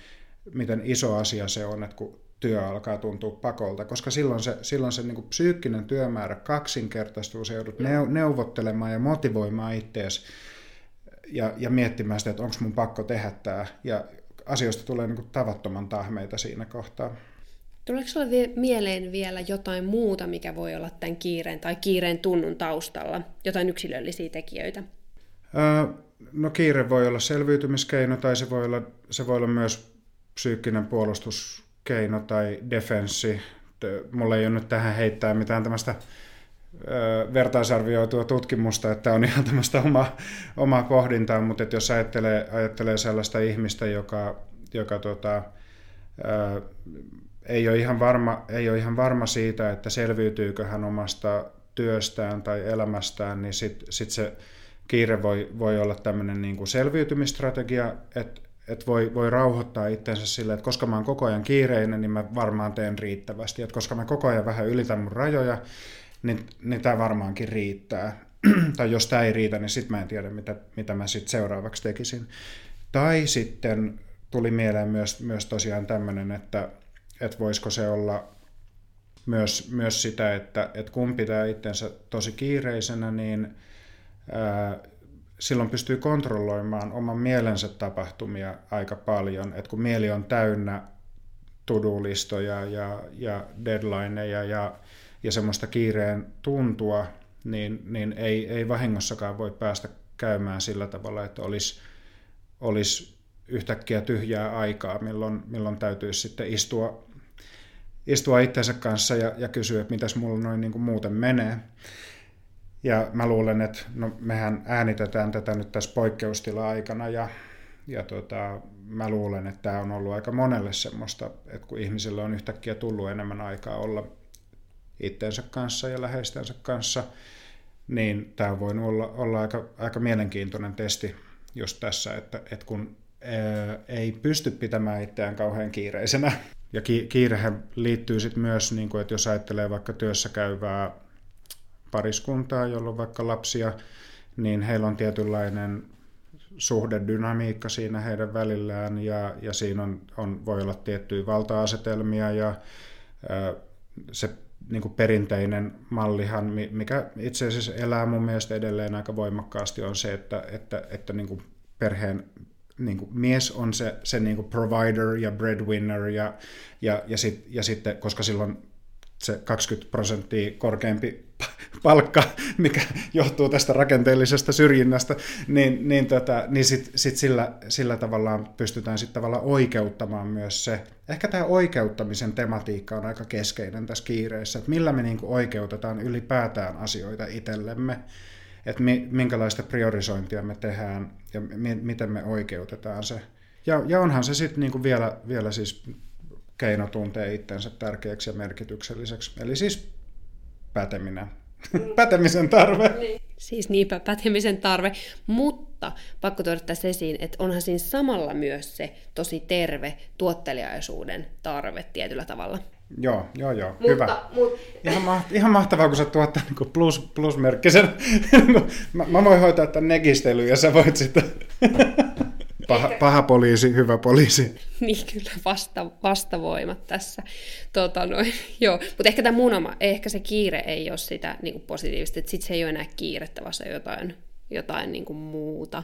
miten iso asia se on, että kun työ alkaa tuntua pakolta, koska silloin se, silloin se niin kuin psyykkinen työmäärä kaksinkertaistuu, se joudut neuvottelemaan ja motivoimaan itseäsi ja, ja miettimään sitä, että onko mun pakko tehdä tämä, ja asioista tulee niin kuin tavattoman tahmeita siinä kohtaa. Tuleeko sinulle mieleen vielä jotain muuta, mikä voi olla tämän kiireen tai kiireen tunnun taustalla? Jotain yksilöllisiä tekijöitä? Öö, no kiire voi olla selviytymiskeino tai se voi olla, se voi olla myös psyykkinen puolustuskeino tai defenssi. Mulla ei ole nyt tähän heittää mitään tämmöistä vertaisarvioitua tutkimusta, että on ihan tämmöistä omaa, omaa pohdintaa, mutta että jos ajattelee, ajattelee sellaista ihmistä, joka, joka tota, ää, ei, ole ihan varma, ei ole ihan varma siitä, että selviytyykö hän omasta työstään tai elämästään, niin sitten sit se kiire voi, voi olla tämmöinen niin kuin selviytymistrategia, että et voi, voi rauhoittaa itsensä sille, että koska mä oon koko ajan kiireinen, niin mä varmaan teen riittävästi. Et koska mä koko ajan vähän ylitän mun rajoja, niin, niin tämä varmaankin riittää. tai jos tämä ei riitä, niin sitten mä en tiedä, mitä, mitä mä sitten seuraavaksi tekisin. Tai sitten tuli mieleen myös, myös tosiaan tämmöinen, että, että voisiko se olla myös, myös sitä, että, että kun pitää itsensä tosi kiireisenä, niin ää, silloin pystyy kontrolloimaan oman mielensä tapahtumia aika paljon. että kun mieli on täynnä tudulistoja ja, ja deadlineja ja ja semmoista kiireen tuntua, niin, niin ei, ei vahingossakaan voi päästä käymään sillä tavalla, että olisi, olisi yhtäkkiä tyhjää aikaa, milloin, milloin täytyisi sitten istua, istua itsensä kanssa ja, ja kysyä, että mitäs mulla noin niin kuin muuten menee. Ja mä luulen, että no, mehän äänitetään tätä nyt tässä poikkeustila-aikana ja, ja tota, mä luulen, että tämä on ollut aika monelle semmoista, että kun ihmisille on yhtäkkiä tullut enemmän aikaa olla itsensä kanssa ja läheistensä kanssa, niin tämä voi olla, olla aika, aika mielenkiintoinen testi just tässä, että, että kun ää, ei pysty pitämään itseään kauhean kiireisenä. Ja ki, kiirehän liittyy sitten myös, niin kuin, että jos ajattelee vaikka työssä käyvää pariskuntaa, jolla on vaikka lapsia, niin heillä on tietynlainen suhdedynamiikka siinä heidän välillään ja, ja siinä on, on, voi olla tiettyjä valta-asetelmia ja ää, se niin kuin perinteinen mallihan, mikä itse asiassa elää mun mielestä edelleen aika voimakkaasti, on se, että, että, että niin kuin perheen niin kuin mies on se, se niin kuin provider ja breadwinner ja, ja, ja, sit, ja sitten, koska silloin se 20 prosenttia korkeampi palkka, mikä johtuu tästä rakenteellisesta syrjinnästä, niin, niin, tota, niin sitten sit sillä, sillä tavallaan pystytään sitten tavallaan oikeuttamaan myös se. Ehkä tämä oikeuttamisen tematiikka on aika keskeinen tässä kiireessä, että millä me niinku oikeutetaan ylipäätään asioita itsellemme, että mi, minkälaista priorisointia me tehdään ja mi, miten me oikeutetaan se. Ja, ja onhan se sitten niinku vielä, vielä siis keino tuntee itsensä tärkeäksi ja merkitykselliseksi. Eli siis päteminen. Pätemisen tarve. Niin. Siis niinpä, pätemisen tarve. Mutta pakko tuoda tässä esiin, että onhan siinä samalla myös se tosi terve tuotteliaisuuden tarve tietyllä tavalla. Joo, joo, joo. Mutta, Hyvä. Mut... Ihan, maht- ihan mahtavaa, kun sä tuottaa niin plus, plusmerkkisen. mä, mä voin hoitaa tämän negistely ja sä voit sitten... Paha, ehkä... paha poliisi, hyvä poliisi. niin, kyllä vasta, vastavoimat tässä. Tota, noin, joo. Mutta ehkä tämä mun oma, ehkä se kiire ei ole sitä niin kuin positiivista, että sitten se ei ole enää kiirettä, vaan se jotain, jotain niin kuin muuta.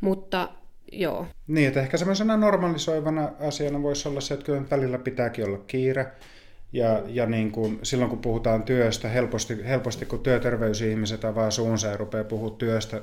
Mutta joo. Niin, että ehkä semmoisena normalisoivana asiana voisi olla se, että kyllä välillä pitääkin olla kiire. Ja, ja niin kuin, silloin kun puhutaan työstä, helposti, helposti kun työterveysihmiset avaa suunsa ja rupeaa puhumaan työstä,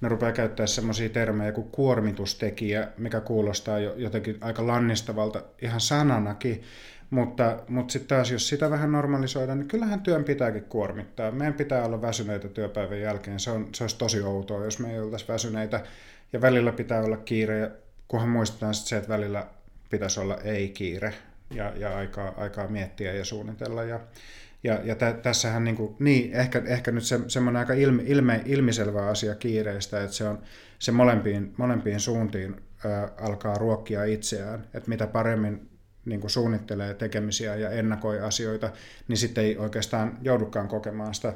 ne rupeaa käyttää semmoisia termejä kuin kuormitustekijä, mikä kuulostaa jo jotenkin aika lannistavalta ihan sananakin, mutta, mutta sitten taas jos sitä vähän normalisoidaan, niin kyllähän työn pitääkin kuormittaa. Meidän pitää olla väsyneitä työpäivän jälkeen, se, on, se olisi tosi outoa, jos me ei oltaisi väsyneitä, ja välillä pitää olla kiire, kunhan muistetaan sitten se, että välillä pitäisi olla ei-kiire, ja, ja aikaa, aikaa miettiä ja suunnitella, ja, ja, ja tä, tässähän niin, kuin, niin ehkä, ehkä nyt se, semmoinen aika ilme, ilme, ilmiselvä asia kiireistä, että se on se molempiin, molempiin suuntiin ää, alkaa ruokkia itseään, että mitä paremmin niin kuin suunnittelee tekemisiä ja ennakoi asioita, niin sitten ei oikeastaan joudukaan kokemaan sitä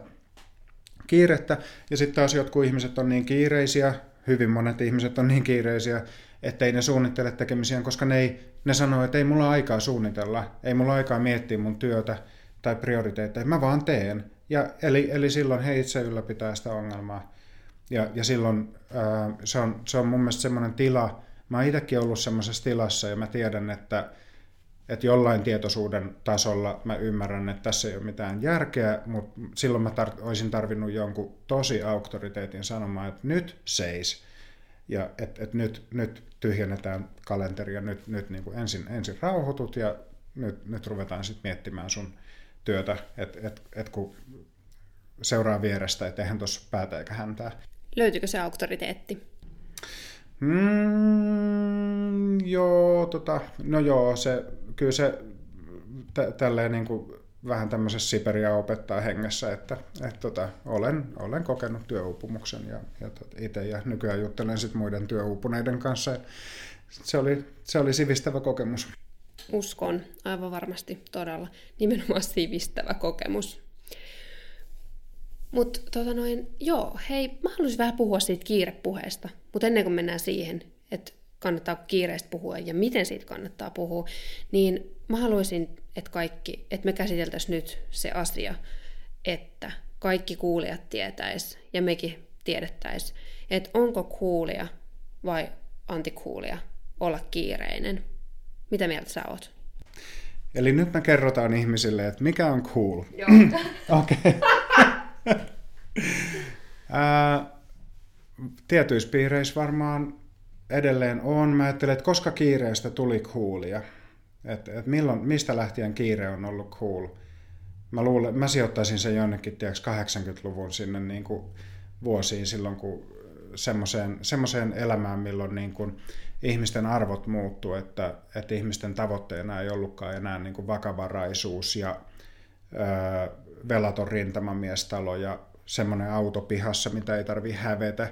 kiirettä. Ja sitten taas jotkut ihmiset on niin kiireisiä, hyvin monet ihmiset on niin kiireisiä, ettei ne suunnittele tekemisiä, koska ne, ei, ne sanoo, että ei mulla aikaa suunnitella, ei mulla aikaa miettiä mun työtä tai prioriteetteja, mä vaan teen. Ja eli, eli silloin he itse ylläpitää sitä ongelmaa. Ja, ja silloin ää, se, on, se on mun mielestä semmoinen tila, mä oon itsekin ollut semmoisessa tilassa ja mä tiedän, että, että jollain tietoisuuden tasolla mä ymmärrän, että tässä ei ole mitään järkeä, mutta silloin mä tar- olisin tarvinnut jonkun tosi auktoriteetin sanomaan, että nyt seis ja että et nyt, nyt tyhjennetään kalenteri ja nyt, nyt niin kuin ensin, ensin rauhoitut ja nyt, nyt ruvetaan sitten miettimään sun työtä, että et, et kun seuraa vierestä, että eihän tuossa päätä eikä häntää. Löytyykö se auktoriteetti? Mm, joo, tota, no joo, se, kyllä se tä, tälleen niin kuin vähän tämmöisessä Siberia opettaa hengessä, että et, tota, olen, olen kokenut työuupumuksen ja, ja tota, itse ja nykyään juttelen sit muiden työuupuneiden kanssa. Se oli, se oli sivistävä kokemus. Uskon, aivan varmasti todella. Nimenomaan sivistävä kokemus. Mutta tota noin, joo, hei, mä haluaisin vähän puhua siitä kiirepuheesta, mutta ennen kuin mennään siihen, että kannattaa kiireestä puhua ja miten siitä kannattaa puhua, niin mä haluaisin, että kaikki, että me käsiteltäisiin nyt se asia, että kaikki kuulijat tietäis ja mekin tiedettäis, että onko kuulija vai antikuulija olla kiireinen. Mitä mieltä sä oot? Eli nyt me kerrotaan ihmisille, että mikä on cool. Joo. Okei. Tietyissä piireissä varmaan edelleen on. Mä ajattelen, että koska kiireestä tuli coolia, että et milloin, mistä lähtien kiire on ollut cool. Mä, luulen, mä sijoittaisin sen jonnekin tiiäks, 80-luvun sinne niin kuin vuosiin silloin, kun semmoiseen, semmoiseen elämään, milloin niin kuin ihmisten arvot muuttuu, että, että ihmisten tavoitteena ei ollutkaan enää niin kuin vakavaraisuus ja öö, velaton rintamamiestalo ja semmoinen auto pihassa, mitä ei tarvi hävetä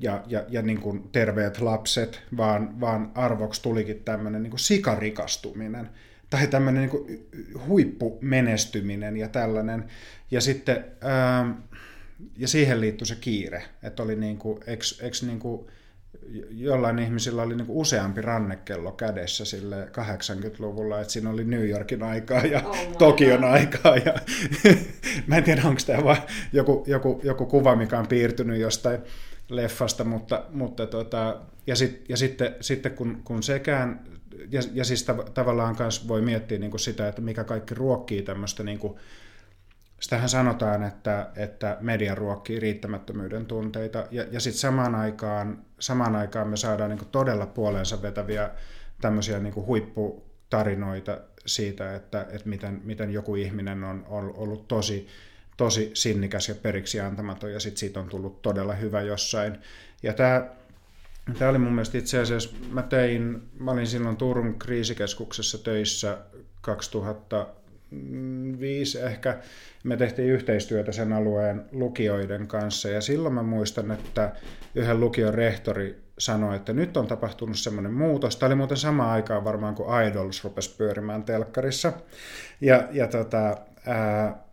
ja, ja, ja niin kuin terveet lapset, vaan, vaan arvoksi tulikin tämmöinen niin kuin sikarikastuminen tai tämmöinen niin kuin huippumenestyminen ja tällainen. Ja sitten ää, ja siihen liittyi se kiire, että oli niin kuin, eks, eks niin kuin, jollain ihmisillä oli niin useampi rannekello kädessä sille 80-luvulla, että siinä oli New Yorkin aikaa ja oh Tokion God. aikaa. Ja mä en tiedä, onko tämä vain joku, joku, joku kuva, mikä on piirtynyt jostain leffasta, mutta, mutta tota, ja, sit, ja sitten, sitten kun, kun sekään, ja, ja siis tav- tavallaan myös voi miettiä niin kuin sitä, että mikä kaikki ruokkii tämmöistä niin kuin, Sitähän sanotaan, että, että media ruokkii riittämättömyyden tunteita, ja, ja sitten samaan aikaan, samaan aikaan me saadaan niin todella puoleensa vetäviä tämmöisiä niin huipputarinoita siitä, että, että miten, miten joku ihminen on, ollut tosi, tosi sinnikäs ja periksi antamaton, ja sitten siitä on tullut todella hyvä jossain. Ja tämä Tämä oli mun mielestä itse asiassa, mä tein, mä olin silloin Turun kriisikeskuksessa töissä 2005 ehkä, me tehtiin yhteistyötä sen alueen lukioiden kanssa ja silloin mä muistan, että yhden lukion rehtori sanoi, että nyt on tapahtunut semmoinen muutos. Tämä oli muuten sama aikaan varmaan, kun Idols rupesi pyörimään telkkarissa. Ja, ja tota,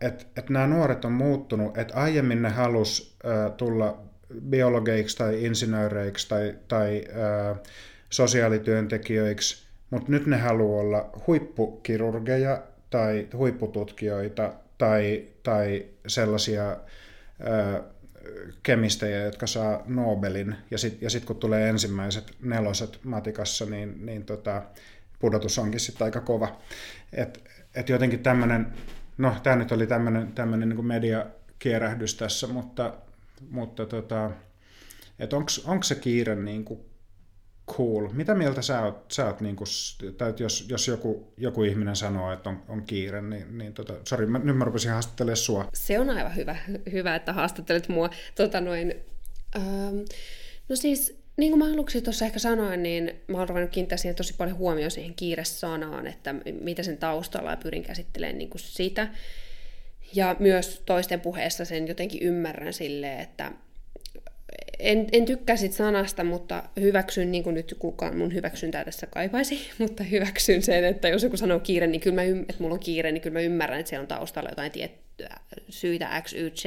että et nämä nuoret on muuttunut, että aiemmin ne halus tulla biologeiksi tai insinööreiksi tai, tai ää, sosiaalityöntekijöiksi, mutta nyt ne haluaa olla huippukirurgeja tai huippututkijoita tai, tai sellaisia ö, kemistejä, jotka saa Nobelin, ja sitten ja sit kun tulee ensimmäiset neloset matikassa, niin, niin tota, pudotus onkin sitten aika kova. Et, et jotenkin tämmöinen, no tämä nyt oli tämmöinen niin mediakierähdys tässä, mutta, mutta tota, onko se kiire niin kuin cool. Mitä mieltä sä oot, sä oot niin kuin, tai jos, jos joku, joku ihminen sanoo, että on, on kiire, niin, niin tota, sori, mä, nyt mä rupesin haastattelemaan sua. Se on aivan hyvä, hyvä että haastattelet mua. Tota noin, ähm, no siis, niin kuin mä aluksi tuossa ehkä sanoin, niin mä oon ruvennut kiinnittää siihen tosi paljon huomioon siihen kiire-sanaan, että mitä sen taustalla ja pyrin käsittelemään niin kuin sitä. Ja myös toisten puheessa sen jotenkin ymmärrän silleen, että en, en tykkää sit sanasta, mutta hyväksyn, niin kuin nyt kukaan mun hyväksyntää tässä kaipaisi, mutta hyväksyn sen, että jos joku sanoo kiire, niin kyllä mä, että mulla on kiire, niin kyllä mä ymmärrän, että siellä on taustalla jotain tie, syitä X, Y, Z,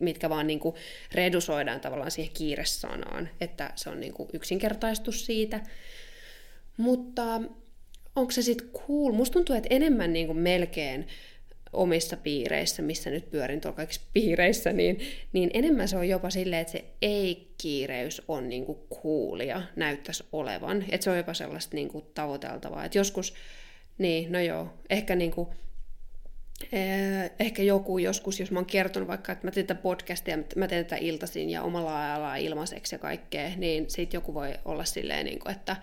mitkä vaan niin kuin redusoidaan tavallaan siihen kiiresanaan, että se on niin kuin yksinkertaistus siitä. Mutta onko se sitten cool? Musta tuntuu, että enemmän niin kuin melkein omissa piireissä, missä nyt pyörin tuolla kaikissa piireissä, niin, niin enemmän se on jopa silleen, että se ei-kiireys on niinku coolia, näyttäisi olevan. Että se on jopa sellaista niinku tavoiteltavaa. Että joskus, niin, no joo, ehkä niinku, Eh, ehkä joku joskus, jos mä oon kertonut vaikka, että mä teen tätä podcastia, mä teen tätä iltaisin ja omalla ajalla ilmaiseksi ja kaikkea, niin sit joku voi olla silleen, niin kuin, että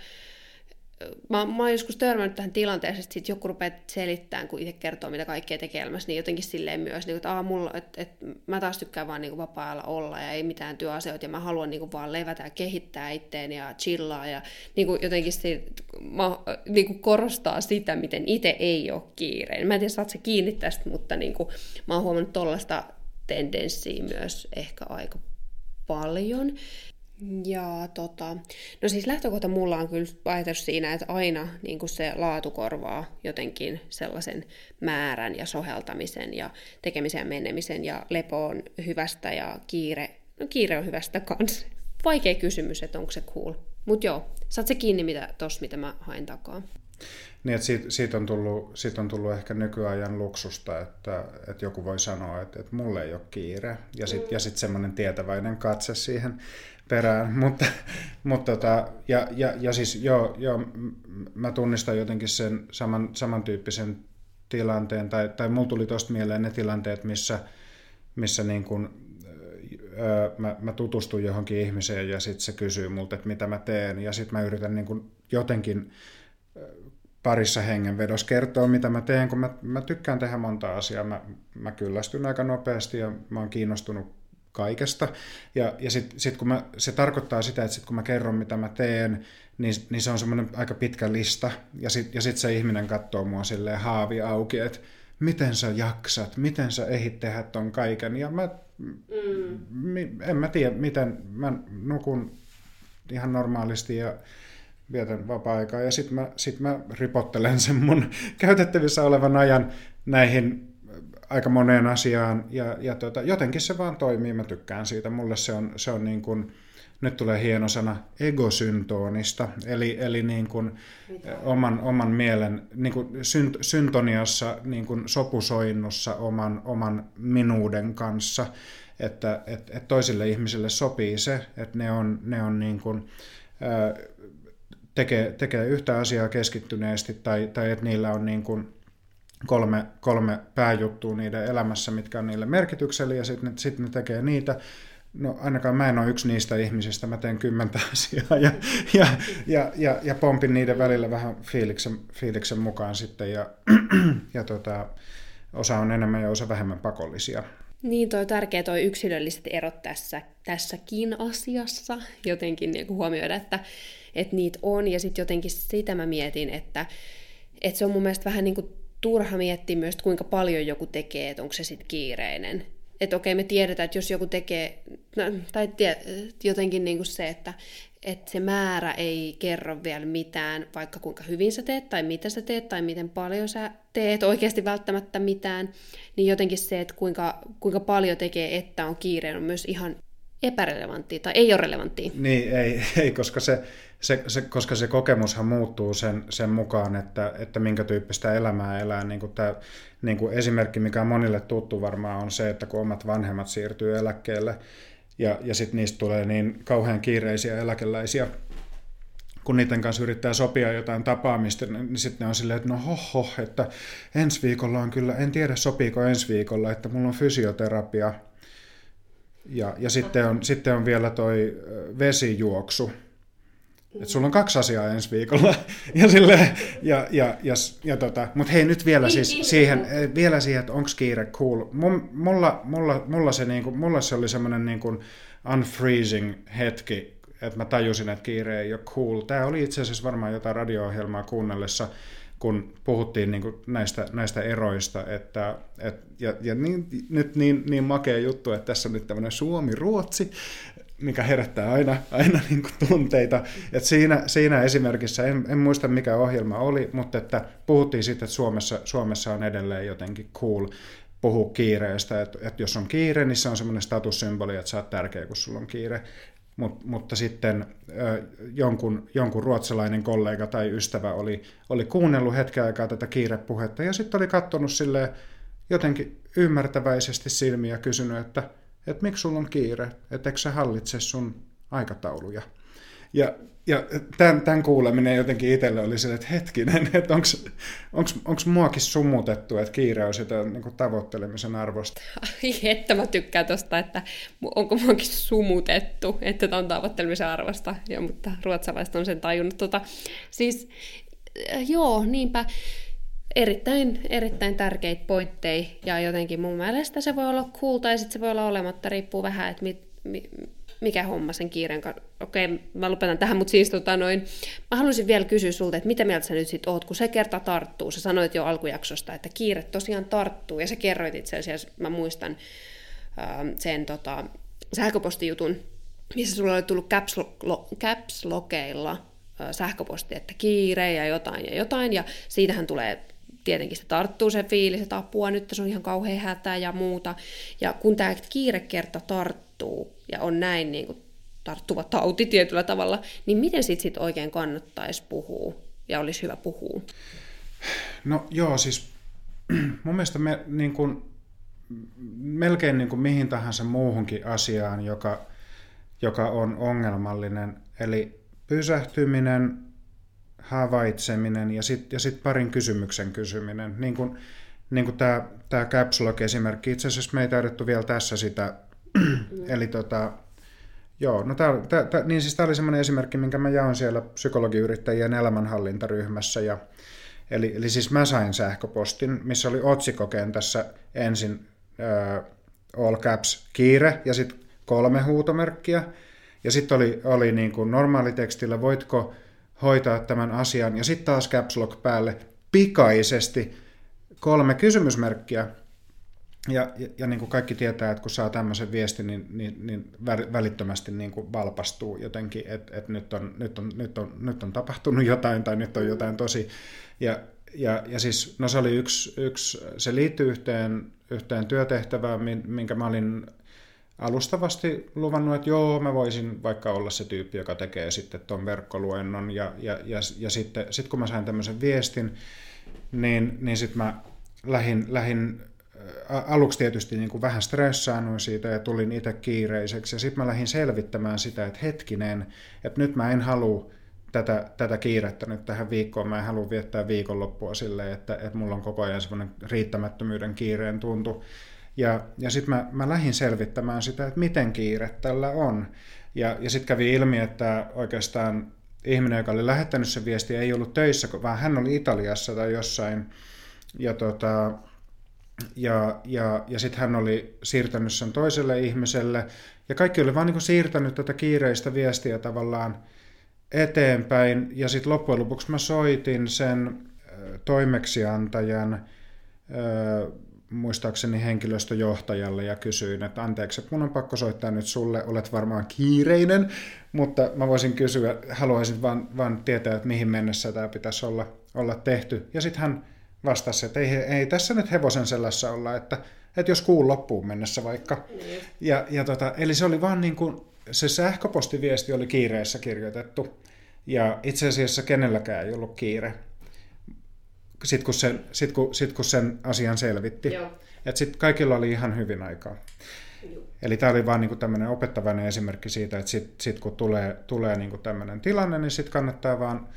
mä, mä oon joskus törmännyt tähän tilanteeseen, että sit joku rupeaa selittämään, kun itse kertoo, mitä kaikkea tekee elämässä, niin jotenkin silleen myös, niin, että, mulla, että, että mä taas tykkään vaan niin vapaa-ajalla olla ja ei mitään työasioita, ja mä haluan niin kuin, vaan levätä ja kehittää itteeni ja chillaa, ja niin kuin, jotenkin se, mä, niin kuin korostaa sitä, miten itse ei ole kiireen. Mä en tiedä, saat se kiinni tästä, mutta niin kuin, mä oon huomannut tollaista tendenssiä myös ehkä aika paljon. Ja tota, no siis lähtökohta mulla on kyllä ajatus siinä, että aina niin kuin se laatu korvaa jotenkin sellaisen määrän ja soheltamisen ja tekemisen ja menemisen ja lepo on hyvästä ja kiire, no kiire on hyvästä kanssa. Vaikea kysymys, että onko se cool. Mutta joo, saat se kiinni mitä, tossa, mitä mä hain takaa. Niin, että siitä, siitä, on tullut, siitä on tullut ehkä nykyajan luksusta, että, että joku voi sanoa, että, että mulle ei ole kiire. Ja sitten mm. ja sit semmoinen tietäväinen katse siihen perään, mutta, mutta tota, ja, ja, ja siis joo, joo, mä tunnistan jotenkin sen saman, samantyyppisen tilanteen, tai, tai mulla tuli tosta mieleen ne tilanteet, missä, missä niin kun, mä, mä tutustun johonkin ihmiseen ja sitten se kysyy multa, että mitä mä teen, ja sitten mä yritän niin kun jotenkin parissa hengenvedossa kertoa, mitä mä teen, kun mä, mä tykkään tehdä monta asiaa. Mä, mä kyllästyn aika nopeasti ja mä oon kiinnostunut kaikesta. Ja, ja sitten sit kun mä, se tarkoittaa sitä, että sit kun mä kerron, mitä mä teen, niin, niin se on semmoinen aika pitkä lista. Ja sitten ja sit se ihminen katsoo mua silleen haavi auki, että miten sä jaksat, miten sä ehit tehdä ton kaiken. Ja mä, mm. en mä tiedä, miten mä nukun ihan normaalisti ja vietän vapaa-aikaa. Ja sitten mä, sit mä ripottelen sen mun käytettävissä olevan ajan näihin aika moneen asiaan. Ja, ja tota, jotenkin se vaan toimii, mä tykkään siitä. Mulle se on, se on niin kuin, nyt tulee hieno sana, egosyntoonista, eli, eli niin kuin oman, oman mielen niin kuin synt, syntoniassa, niin kuin sopusoinnussa oman, oman minuuden kanssa, että et, et toisille ihmisille sopii se, että ne on, ne on niin kuin, tekee, tekee yhtä asiaa keskittyneesti tai, tai että niillä on niin kuin, kolme, kolme pääjuttua niiden elämässä, mitkä on niille merkityksellä, ja sitten sit ne tekee niitä. No ainakaan mä en ole yksi niistä ihmisistä, mä teen kymmentä asiaa ja, ja, ja, ja, ja pompin niiden välillä vähän fiiliksen, fiiliksen mukaan sitten, ja, ja tota, osa on enemmän ja osa vähemmän pakollisia. Niin, toi on tärkeä toi yksilölliset erot tässä, tässäkin asiassa, jotenkin niin huomioida, että, että niitä on, ja sitten jotenkin sitä mä mietin, että, että se on mun mielestä vähän niin kuin turha miettiä myös, että kuinka paljon joku tekee, että onko se sitten kiireinen. Että okei, me tiedetään, että jos joku tekee, no, tai tie, jotenkin niin kuin se, että, että se määrä ei kerro vielä mitään, vaikka kuinka hyvin sä teet, tai mitä sä teet, tai miten paljon sä teet, oikeasti välttämättä mitään, niin jotenkin se, että kuinka, kuinka paljon tekee, että on kiireen, on myös ihan epärelevanttia, tai ei ole relevanttia. Niin, ei, ei koska se, se, se, koska se kokemushan muuttuu sen, sen mukaan, että, että minkä tyyppistä elämää elää. Niin kuin tämä, niin kuin esimerkki, mikä on monille tuttu varmaan, on se, että kun omat vanhemmat siirtyy eläkkeelle ja, ja sitten niistä tulee niin kauhean kiireisiä eläkeläisiä, kun niiden kanssa yrittää sopia jotain tapaamista, niin sitten ne on silleen, että no hoho, että ensi viikolla on kyllä, en tiedä sopiiko ensi viikolla, että mulla on fysioterapia. Ja, ja sitten, on, sitten on vielä toi vesijuoksu, et sulla on kaksi asiaa ensi viikolla. ja sille, ja, ja, ja, ja tota, mutta hei nyt vielä siis siihen, eh, vielä siihen, että onko kiire cool. Mulla, mulla, mulla, se, niinku, mulla se oli semmoinen niinku unfreezing hetki, että mä tajusin, että kiire ei ole cool. Tämä oli itse asiassa varmaan jotain radio-ohjelmaa kuunnellessa, kun puhuttiin niin kuin näistä, näistä eroista, että, et, ja, ja niin, nyt niin, niin makea juttu, että tässä on nyt tämmöinen Suomi-Ruotsi, mikä herättää aina, aina niin kuin tunteita. Et siinä, siinä esimerkissä, en, en muista mikä ohjelma oli, mutta että puhuttiin siitä, että Suomessa, Suomessa on edelleen jotenkin cool puhua kiireestä, että, että jos on kiire, niin se on semmoinen statussymboli, että sä oot tärkeä, kun sulla on kiire. Mut, mutta sitten ö, jonkun, jonkun ruotsalainen kollega tai ystävä oli, oli kuunnellut hetken aikaa tätä kiirepuhetta ja sitten oli katsonut sille jotenkin ymmärtäväisesti silmiä kysynyt, että, että miksi sulla on kiire, että eikö sä hallitse sun aikatauluja. Ja, ja tämän, tämän kuuleminen jotenkin itselle oli sille, että hetkinen, että onko muakin sumutettu, että kiire on sitä niin tavoittelemisen arvosta. Ai että mä tykkään tosta, että onko muakin sumutettu, että tämä on tavoittelemisen arvosta, ja, mutta ruotsalaiset on sen tajunnut. Tota, siis äh, joo, niinpä erittäin, erittäin tärkeitä pointteja, ja jotenkin mun mielestä se voi olla cool, tai sitten se voi olla olematta, riippuu vähän, että mit, mit, mikä homma sen kiireen kanssa. Okei, mä lopetan tähän, mutta siis tota noin, mä haluaisin vielä kysyä sulta, että mitä mieltä sä nyt sit oot, kun se kerta tarttuu. Sä sanoit jo alkujaksosta, että kiire tosiaan tarttuu, ja sä kerroit itse asiassa, mä muistan ähm, sen tota, sähköpostijutun, missä sulla oli tullut caps, lo, caps lokeilla äh, sähköposti, että kiire ja jotain ja jotain, ja siitähän tulee tietenkin se tarttuu se fiilis, että apua nyt se on ihan kauhean hätää ja muuta. Ja kun tämä kiirekerta tarttuu ja on näin niin kuin tarttuva tauti tietyllä tavalla, niin miten sitten sit oikein kannattaisi puhua ja olisi hyvä puhua? No joo, siis mun mielestä me, niin kuin, melkein niin kuin mihin tahansa muuhunkin asiaan, joka, joka on ongelmallinen, eli pysähtyminen, havaitseminen ja sitten ja sit parin kysymyksen kysyminen. Niin kuin, niin kuin tämä, tämä Caps Lock-esimerkki, itse asiassa me ei taidettu vielä tässä sitä, eli tota, joo, no tää, tää, tää, niin siis tämä oli semmoinen esimerkki, minkä mä jaoin siellä psykologiyrittäjien elämänhallintaryhmässä, ja, eli, eli siis mä sain sähköpostin, missä oli otsikokentässä ensin äh, all caps kiire ja sitten kolme huutomerkkiä, ja sitten oli, oli niin kuin normaalitekstillä, voitko hoitaa tämän asian. Ja sitten taas caps lock päälle pikaisesti kolme kysymysmerkkiä. Ja, ja, ja niin kuin kaikki tietää, että kun saa tämmöisen viestin, niin, niin, niin välittömästi niin kuin valpastuu jotenkin, että, että nyt, on, nyt, on, nyt, on, nyt on tapahtunut jotain tai nyt on jotain tosi. Ja, ja, ja siis, no se oli yksi, yksi se liittyy yhteen, yhteen työtehtävään, minkä mä olin alustavasti luvannut, että joo, mä voisin vaikka olla se tyyppi, joka tekee sitten tuon verkkoluennon. Ja, ja, ja, ja sitten sit kun mä sain tämmöisen viestin, niin, niin sitten mä lähin, lähin aluksi tietysti niin kuin vähän stressaannuin siitä ja tulin itse kiireiseksi. Ja sitten mä lähdin selvittämään sitä, että hetkinen, että nyt mä en halua tätä, tätä kiirettä nyt tähän viikkoon. Mä en halua viettää viikonloppua silleen, että, että mulla on koko ajan semmoinen riittämättömyyden kiireen tuntu. Ja, ja sitten mä, mä lähdin selvittämään sitä, että miten kiire tällä on. Ja, ja sitten kävi ilmi, että oikeastaan ihminen, joka oli lähettänyt sen viesti, ei ollut töissä, vaan hän oli Italiassa tai jossain. Ja, tota, ja, ja, ja sitten hän oli siirtänyt sen toiselle ihmiselle. Ja kaikki oli vaan niin siirtänyt tätä kiireistä viestiä tavallaan eteenpäin. Ja sitten loppujen lopuksi mä soitin sen toimeksiantajan muistaakseni henkilöstöjohtajalle ja kysyin, että anteeksi, että mun on pakko soittaa nyt sulle, olet varmaan kiireinen, mutta mä voisin kysyä, haluaisin vaan, vaan tietää, että mihin mennessä tämä pitäisi olla, olla tehty. Ja sitten hän vastasi, että ei, ei tässä nyt hevosen sellaisessa olla, että, että jos kuun loppuun mennessä vaikka. Niin. Ja, ja tota, eli se oli vaan niin kuin, se sähköpostiviesti oli kiireessä kirjoitettu, ja itse asiassa kenelläkään ei ollut kiire sitten kun, sen, sit kun, sit kun sen asian selvitti. Että sitten kaikilla oli ihan hyvin aikaa. Joo. Eli tämä oli vain niinku tämmöinen opettavainen esimerkki siitä, että sitten sit kun tulee, tulee niinku tämmöinen tilanne, niin sitten kannattaa vaan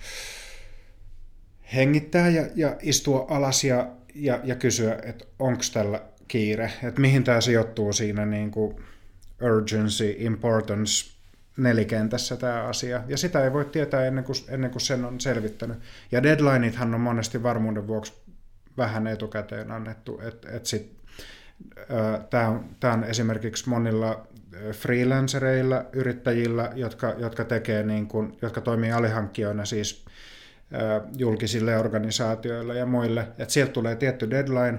hengittää ja, ja istua alas ja, ja, ja kysyä, että onko tällä kiire, että mihin tämä sijoittuu siinä niinku urgency, importance, nelikentässä tämä asia, ja sitä ei voi tietää ennen kuin, ennen kuin sen on selvittänyt. Ja deadlineithan on monesti varmuuden vuoksi vähän etukäteen annettu, että et sit, Tämä on, esimerkiksi monilla freelancereilla, yrittäjillä, jotka, jotka, tekee niin kuin, jotka toimii alihankkijoina siis julkisille organisaatioille ja muille, että sieltä tulee tietty deadline,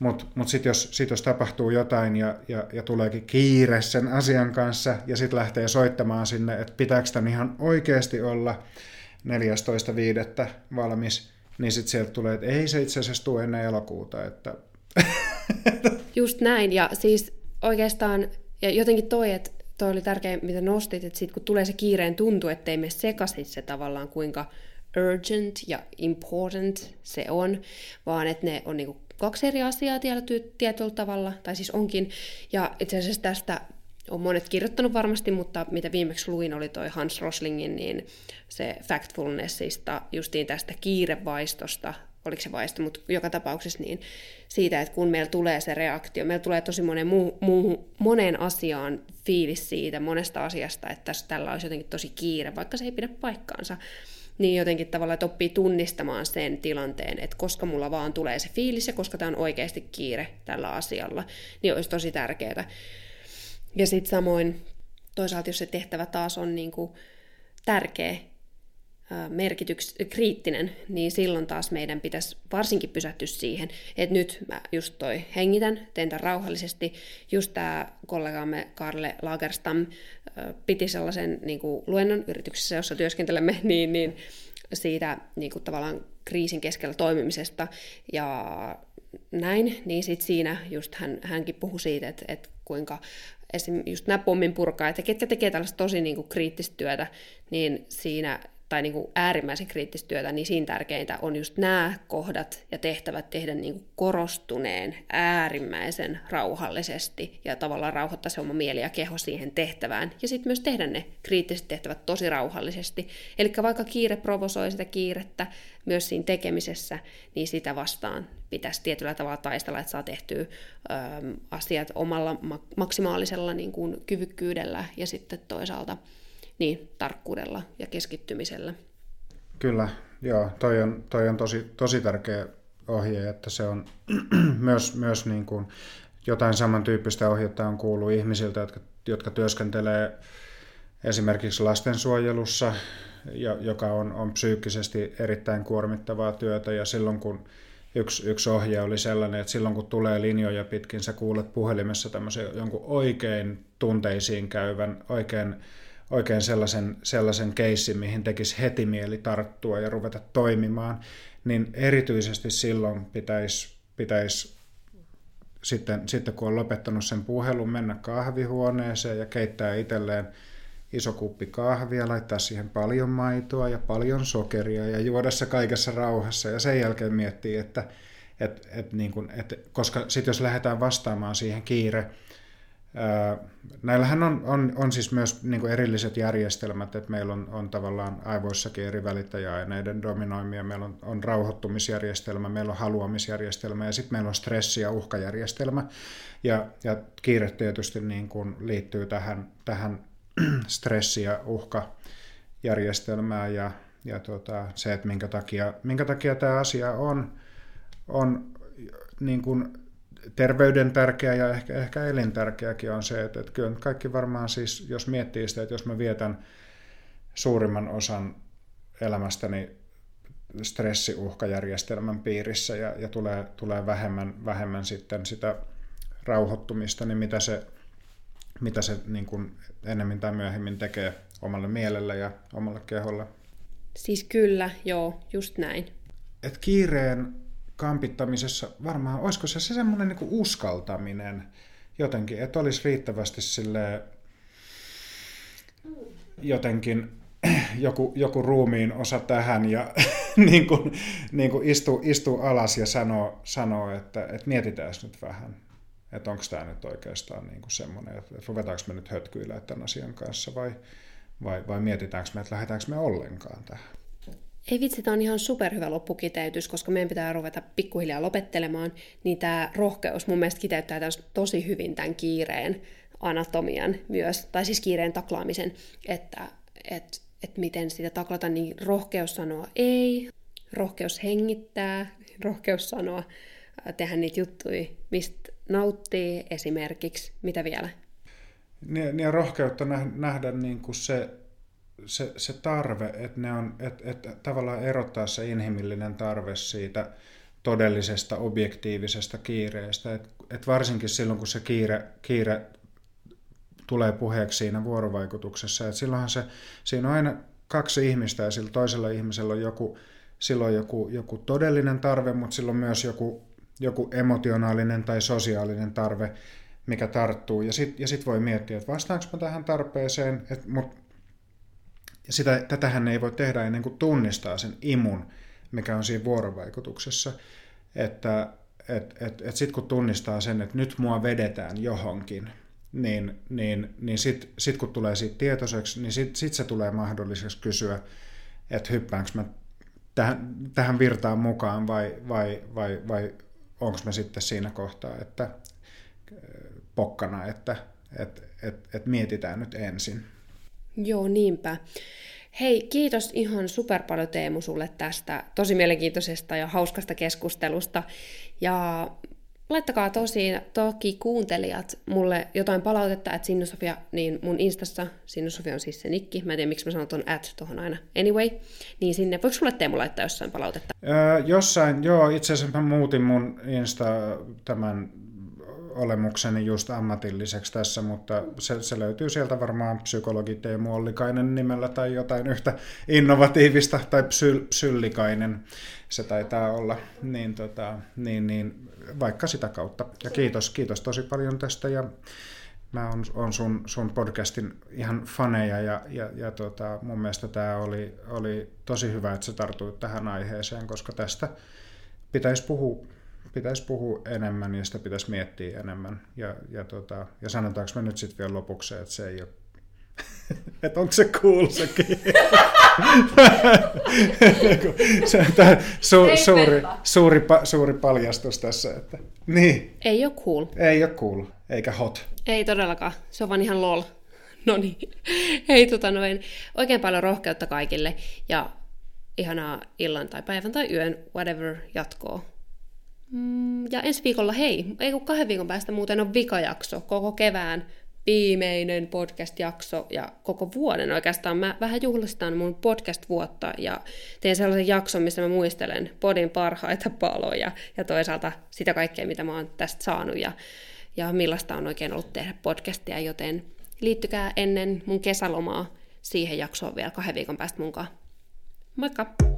mutta mut, mut sitten jos, sit jos tapahtuu jotain ja, ja, ja tuleekin kiire sen asian kanssa ja sitten lähtee soittamaan sinne, että pitääkö tämän ihan oikeasti olla 14.5. valmis, niin sitten sieltä tulee, että ei se itse asiassa tule ennen elokuuta. Että Just näin, ja siis oikeastaan, ja jotenkin toi, että toi oli tärkeä, mitä nostit, että sit kun tulee se kiireen tuntu, ettei me sekaisin se tavallaan kuinka urgent ja important se on, vaan että ne on niinku kaksi eri asiaa tietyllä tavalla, tai siis onkin. Ja itse asiassa tästä on monet kirjoittanut varmasti, mutta mitä viimeksi luin oli toi Hans Roslingin, niin se factfulnessista, justiin tästä kiirevaistosta, oliko se vaisto, mutta joka tapauksessa niin siitä, että kun meillä tulee se reaktio, meillä tulee tosi monen, muu, muu, monen asiaan fiilis siitä, monesta asiasta, että tässä, tällä olisi jotenkin tosi kiire, vaikka se ei pidä paikkaansa niin jotenkin tavallaan, että oppii tunnistamaan sen tilanteen, että koska mulla vaan tulee se fiilis ja koska tämä on oikeasti kiire tällä asialla, niin olisi tosi tärkeää. Ja sitten samoin toisaalta, jos se tehtävä taas on niin kuin tärkeä, merkityks, kriittinen, niin silloin taas meidän pitäisi varsinkin pysähtyä siihen, että nyt mä just toi hengitän, teen tämän rauhallisesti. Just tämä kollegamme Karle Lagerstam piti sellaisen niin kuin luennon yrityksessä, jossa työskentelemme, niin, niin siitä niin kuin tavallaan kriisin keskellä toimimisesta ja näin, niin sitten siinä just hän, hänkin puhui siitä, että, että kuinka esim. just nämä pommin purkaa, että ketkä tekee tällaista tosi niin kuin kriittistä työtä, niin siinä tai niin kuin äärimmäisen kriittistä työtä, niin siinä tärkeintä on just nämä kohdat ja tehtävät tehdä niin kuin korostuneen, äärimmäisen rauhallisesti ja tavallaan rauhoittaa se oma mieli ja keho siihen tehtävään. Ja sitten myös tehdä ne kriittiset tehtävät tosi rauhallisesti. Eli vaikka kiire provosoi sitä kiirettä myös siinä tekemisessä, niin sitä vastaan pitäisi tietyllä tavalla taistella, että saa tehtyä ö, asiat omalla maksimaalisella niin kuin, kyvykkyydellä ja sitten toisaalta niin, tarkkuudella ja keskittymisellä. Kyllä, joo, toi on, toi on tosi, tosi tärkeä ohje, että se on myös, myös niin kuin jotain samantyyppistä ohjetta on kuullut ihmisiltä, jotka, jotka työskentelee esimerkiksi lastensuojelussa, joka on, on psyykkisesti erittäin kuormittavaa työtä ja silloin kun yksi, yksi ohje oli sellainen, että silloin kun tulee linjoja pitkin, sä kuulet puhelimessa tämmöisen jonkun oikein tunteisiin käyvän, oikein oikein sellaisen, sellaisen keissin, mihin tekisi heti mieli tarttua ja ruveta toimimaan, niin erityisesti silloin pitäisi, pitäisi sitten, sitten kun on lopettanut sen puhelun, mennä kahvihuoneeseen ja keittää itselleen iso kuppi kahvia, laittaa siihen paljon maitoa ja paljon sokeria ja juoda se kaikessa rauhassa ja sen jälkeen miettii, että et, et niin kun, et, koska sitten jos lähdetään vastaamaan siihen kiire, Näillähän on, on, on siis myös niin erilliset järjestelmät, että meillä on, on tavallaan aivoissakin eri välittäjäaineiden dominoimia, meillä on, on rauhoittumisjärjestelmä, meillä on haluamisjärjestelmä ja sitten meillä on stressi- ja uhkajärjestelmä. Ja, ja kiire tietysti niin kuin liittyy tähän, tähän stressi- ja uhkajärjestelmään ja, ja tota, se, että minkä takia, minkä takia tämä asia on, on niin kuin terveyden tärkeä ja ehkä, ehkä elintärkeäkin on se, että, että kyllä kaikki varmaan siis, jos miettii sitä, että jos mä vietän suurimman osan elämästäni stressiuhkajärjestelmän piirissä ja, ja tulee, tulee vähemmän, vähemmän sitten sitä rauhoittumista, niin mitä se, mitä se niin kuin ennemmin tai myöhemmin tekee omalle mielelle ja omalle keholle. Siis kyllä, joo, just näin. Et kiireen kampittamisessa varmaan, olisiko se, se semmoinen niin uskaltaminen jotenkin, että olisi riittävästi sille jotenkin joku, joku ruumiin osa tähän ja niin kuin, niin kuin istuu, istuu alas ja sanoo, sanoo että, että mietitään nyt vähän, että onko tämä nyt oikeastaan niin kuin semmoinen, että ruvetaanko me nyt hötkyilemään tämän asian kanssa vai, vai, vai mietitäänkö me, että lähdetäänkö me ollenkaan tähän. Ei vitsi, tämä on ihan superhyvä loppukiteytys, koska meidän pitää ruveta pikkuhiljaa lopettelemaan, niin tämä rohkeus mun mielestä kiteyttää tosi hyvin tämän kiireen anatomian myös, tai siis kiireen taklaamisen, että et, et miten sitä taklata, niin rohkeus sanoa ei, rohkeus hengittää, rohkeus sanoa, tehdä niitä juttuja, mistä nauttii esimerkiksi, mitä vielä? Niin, niin rohkeutta nähdä niin kuin se se, se tarve, että ne on, että, että tavallaan erottaa se inhimillinen tarve siitä todellisesta objektiivisesta kiireestä. Että, että varsinkin silloin, kun se kiire, kiire tulee puheeksi siinä vuorovaikutuksessa, että silloinhan se, siinä on aina kaksi ihmistä ja sillä toisella ihmisellä on joku, silloin joku, joku todellinen tarve, mutta silloin myös joku, joku emotionaalinen tai sosiaalinen tarve, mikä tarttuu. Ja sitten ja sit voi miettiä, että vastaanko mä tähän tarpeeseen, että mut, ja sitä, tätähän ei voi tehdä ennen kuin tunnistaa sen imun, mikä on siinä vuorovaikutuksessa. Että et, et, et sitten kun tunnistaa sen, että nyt mua vedetään johonkin, niin, niin, niin sitten sit kun tulee siitä tietoiseksi, niin sitten sit se tulee mahdolliseksi kysyä, että hyppäänkö mä tähän, tähän virtaan mukaan vai, vai, vai, vai onko mä sitten siinä kohtaa, että pokkana, että et, et, et mietitään nyt ensin. Joo, niinpä. Hei, kiitos ihan super paljon Teemu sulle tästä tosi mielenkiintoisesta ja hauskasta keskustelusta. Ja laittakaa tosi, toki kuuntelijat mulle jotain palautetta, että Sinnusofia, niin mun instassa, Sinnusofia on siis se nikki, mä en tiedä miksi mä sanon ton at tuohon aina, anyway, niin sinne, voiko sulle Teemu laittaa jossain palautetta? Öö, jossain, joo, itse asiassa mä muutin mun insta tämän olemukseni just ammatilliseksi tässä, mutta se, se löytyy sieltä varmaan psykologi Teemu Ollikainen nimellä tai jotain yhtä innovatiivista, tai psy, psyllikainen se taitaa olla, niin, tota, niin, niin vaikka sitä kautta. Ja kiitos, kiitos tosi paljon tästä ja mä on, on sun, sun podcastin ihan faneja ja, ja, ja tota, mun mielestä tämä oli, oli tosi hyvä, että sä tartuit tähän aiheeseen, koska tästä pitäisi puhua pitäisi puhua enemmän ja sitä pitäisi miettiä enemmän. Ja, ja, tota, ja sanotaanko me nyt sitten vielä lopuksi, että se ei ole että onko se cool sekin? se on tämä su, suuri, suuri, suuri paljastus tässä. Että, niin. Ei ole cool. Ei ole cool, eikä hot. Ei todellakaan, se on vaan ihan lol. No niin. Hei, tota noin. Oikein paljon rohkeutta kaikille ja ihanaa illan tai päivän tai yön, whatever, jatkoa. Mm, ja ensi viikolla, hei, ei kun kahden viikon päästä muuten on vikajakso koko kevään viimeinen podcast-jakso ja koko vuoden oikeastaan. Mä vähän juhlistan mun podcast-vuotta ja teen sellaisen jakson, missä mä muistelen podin parhaita paloja ja toisaalta sitä kaikkea, mitä mä oon tästä saanut ja, ja millaista on oikein ollut tehdä podcastia, joten liittykää ennen mun kesälomaa siihen jaksoon vielä kahden viikon päästä munkaan. Moikka!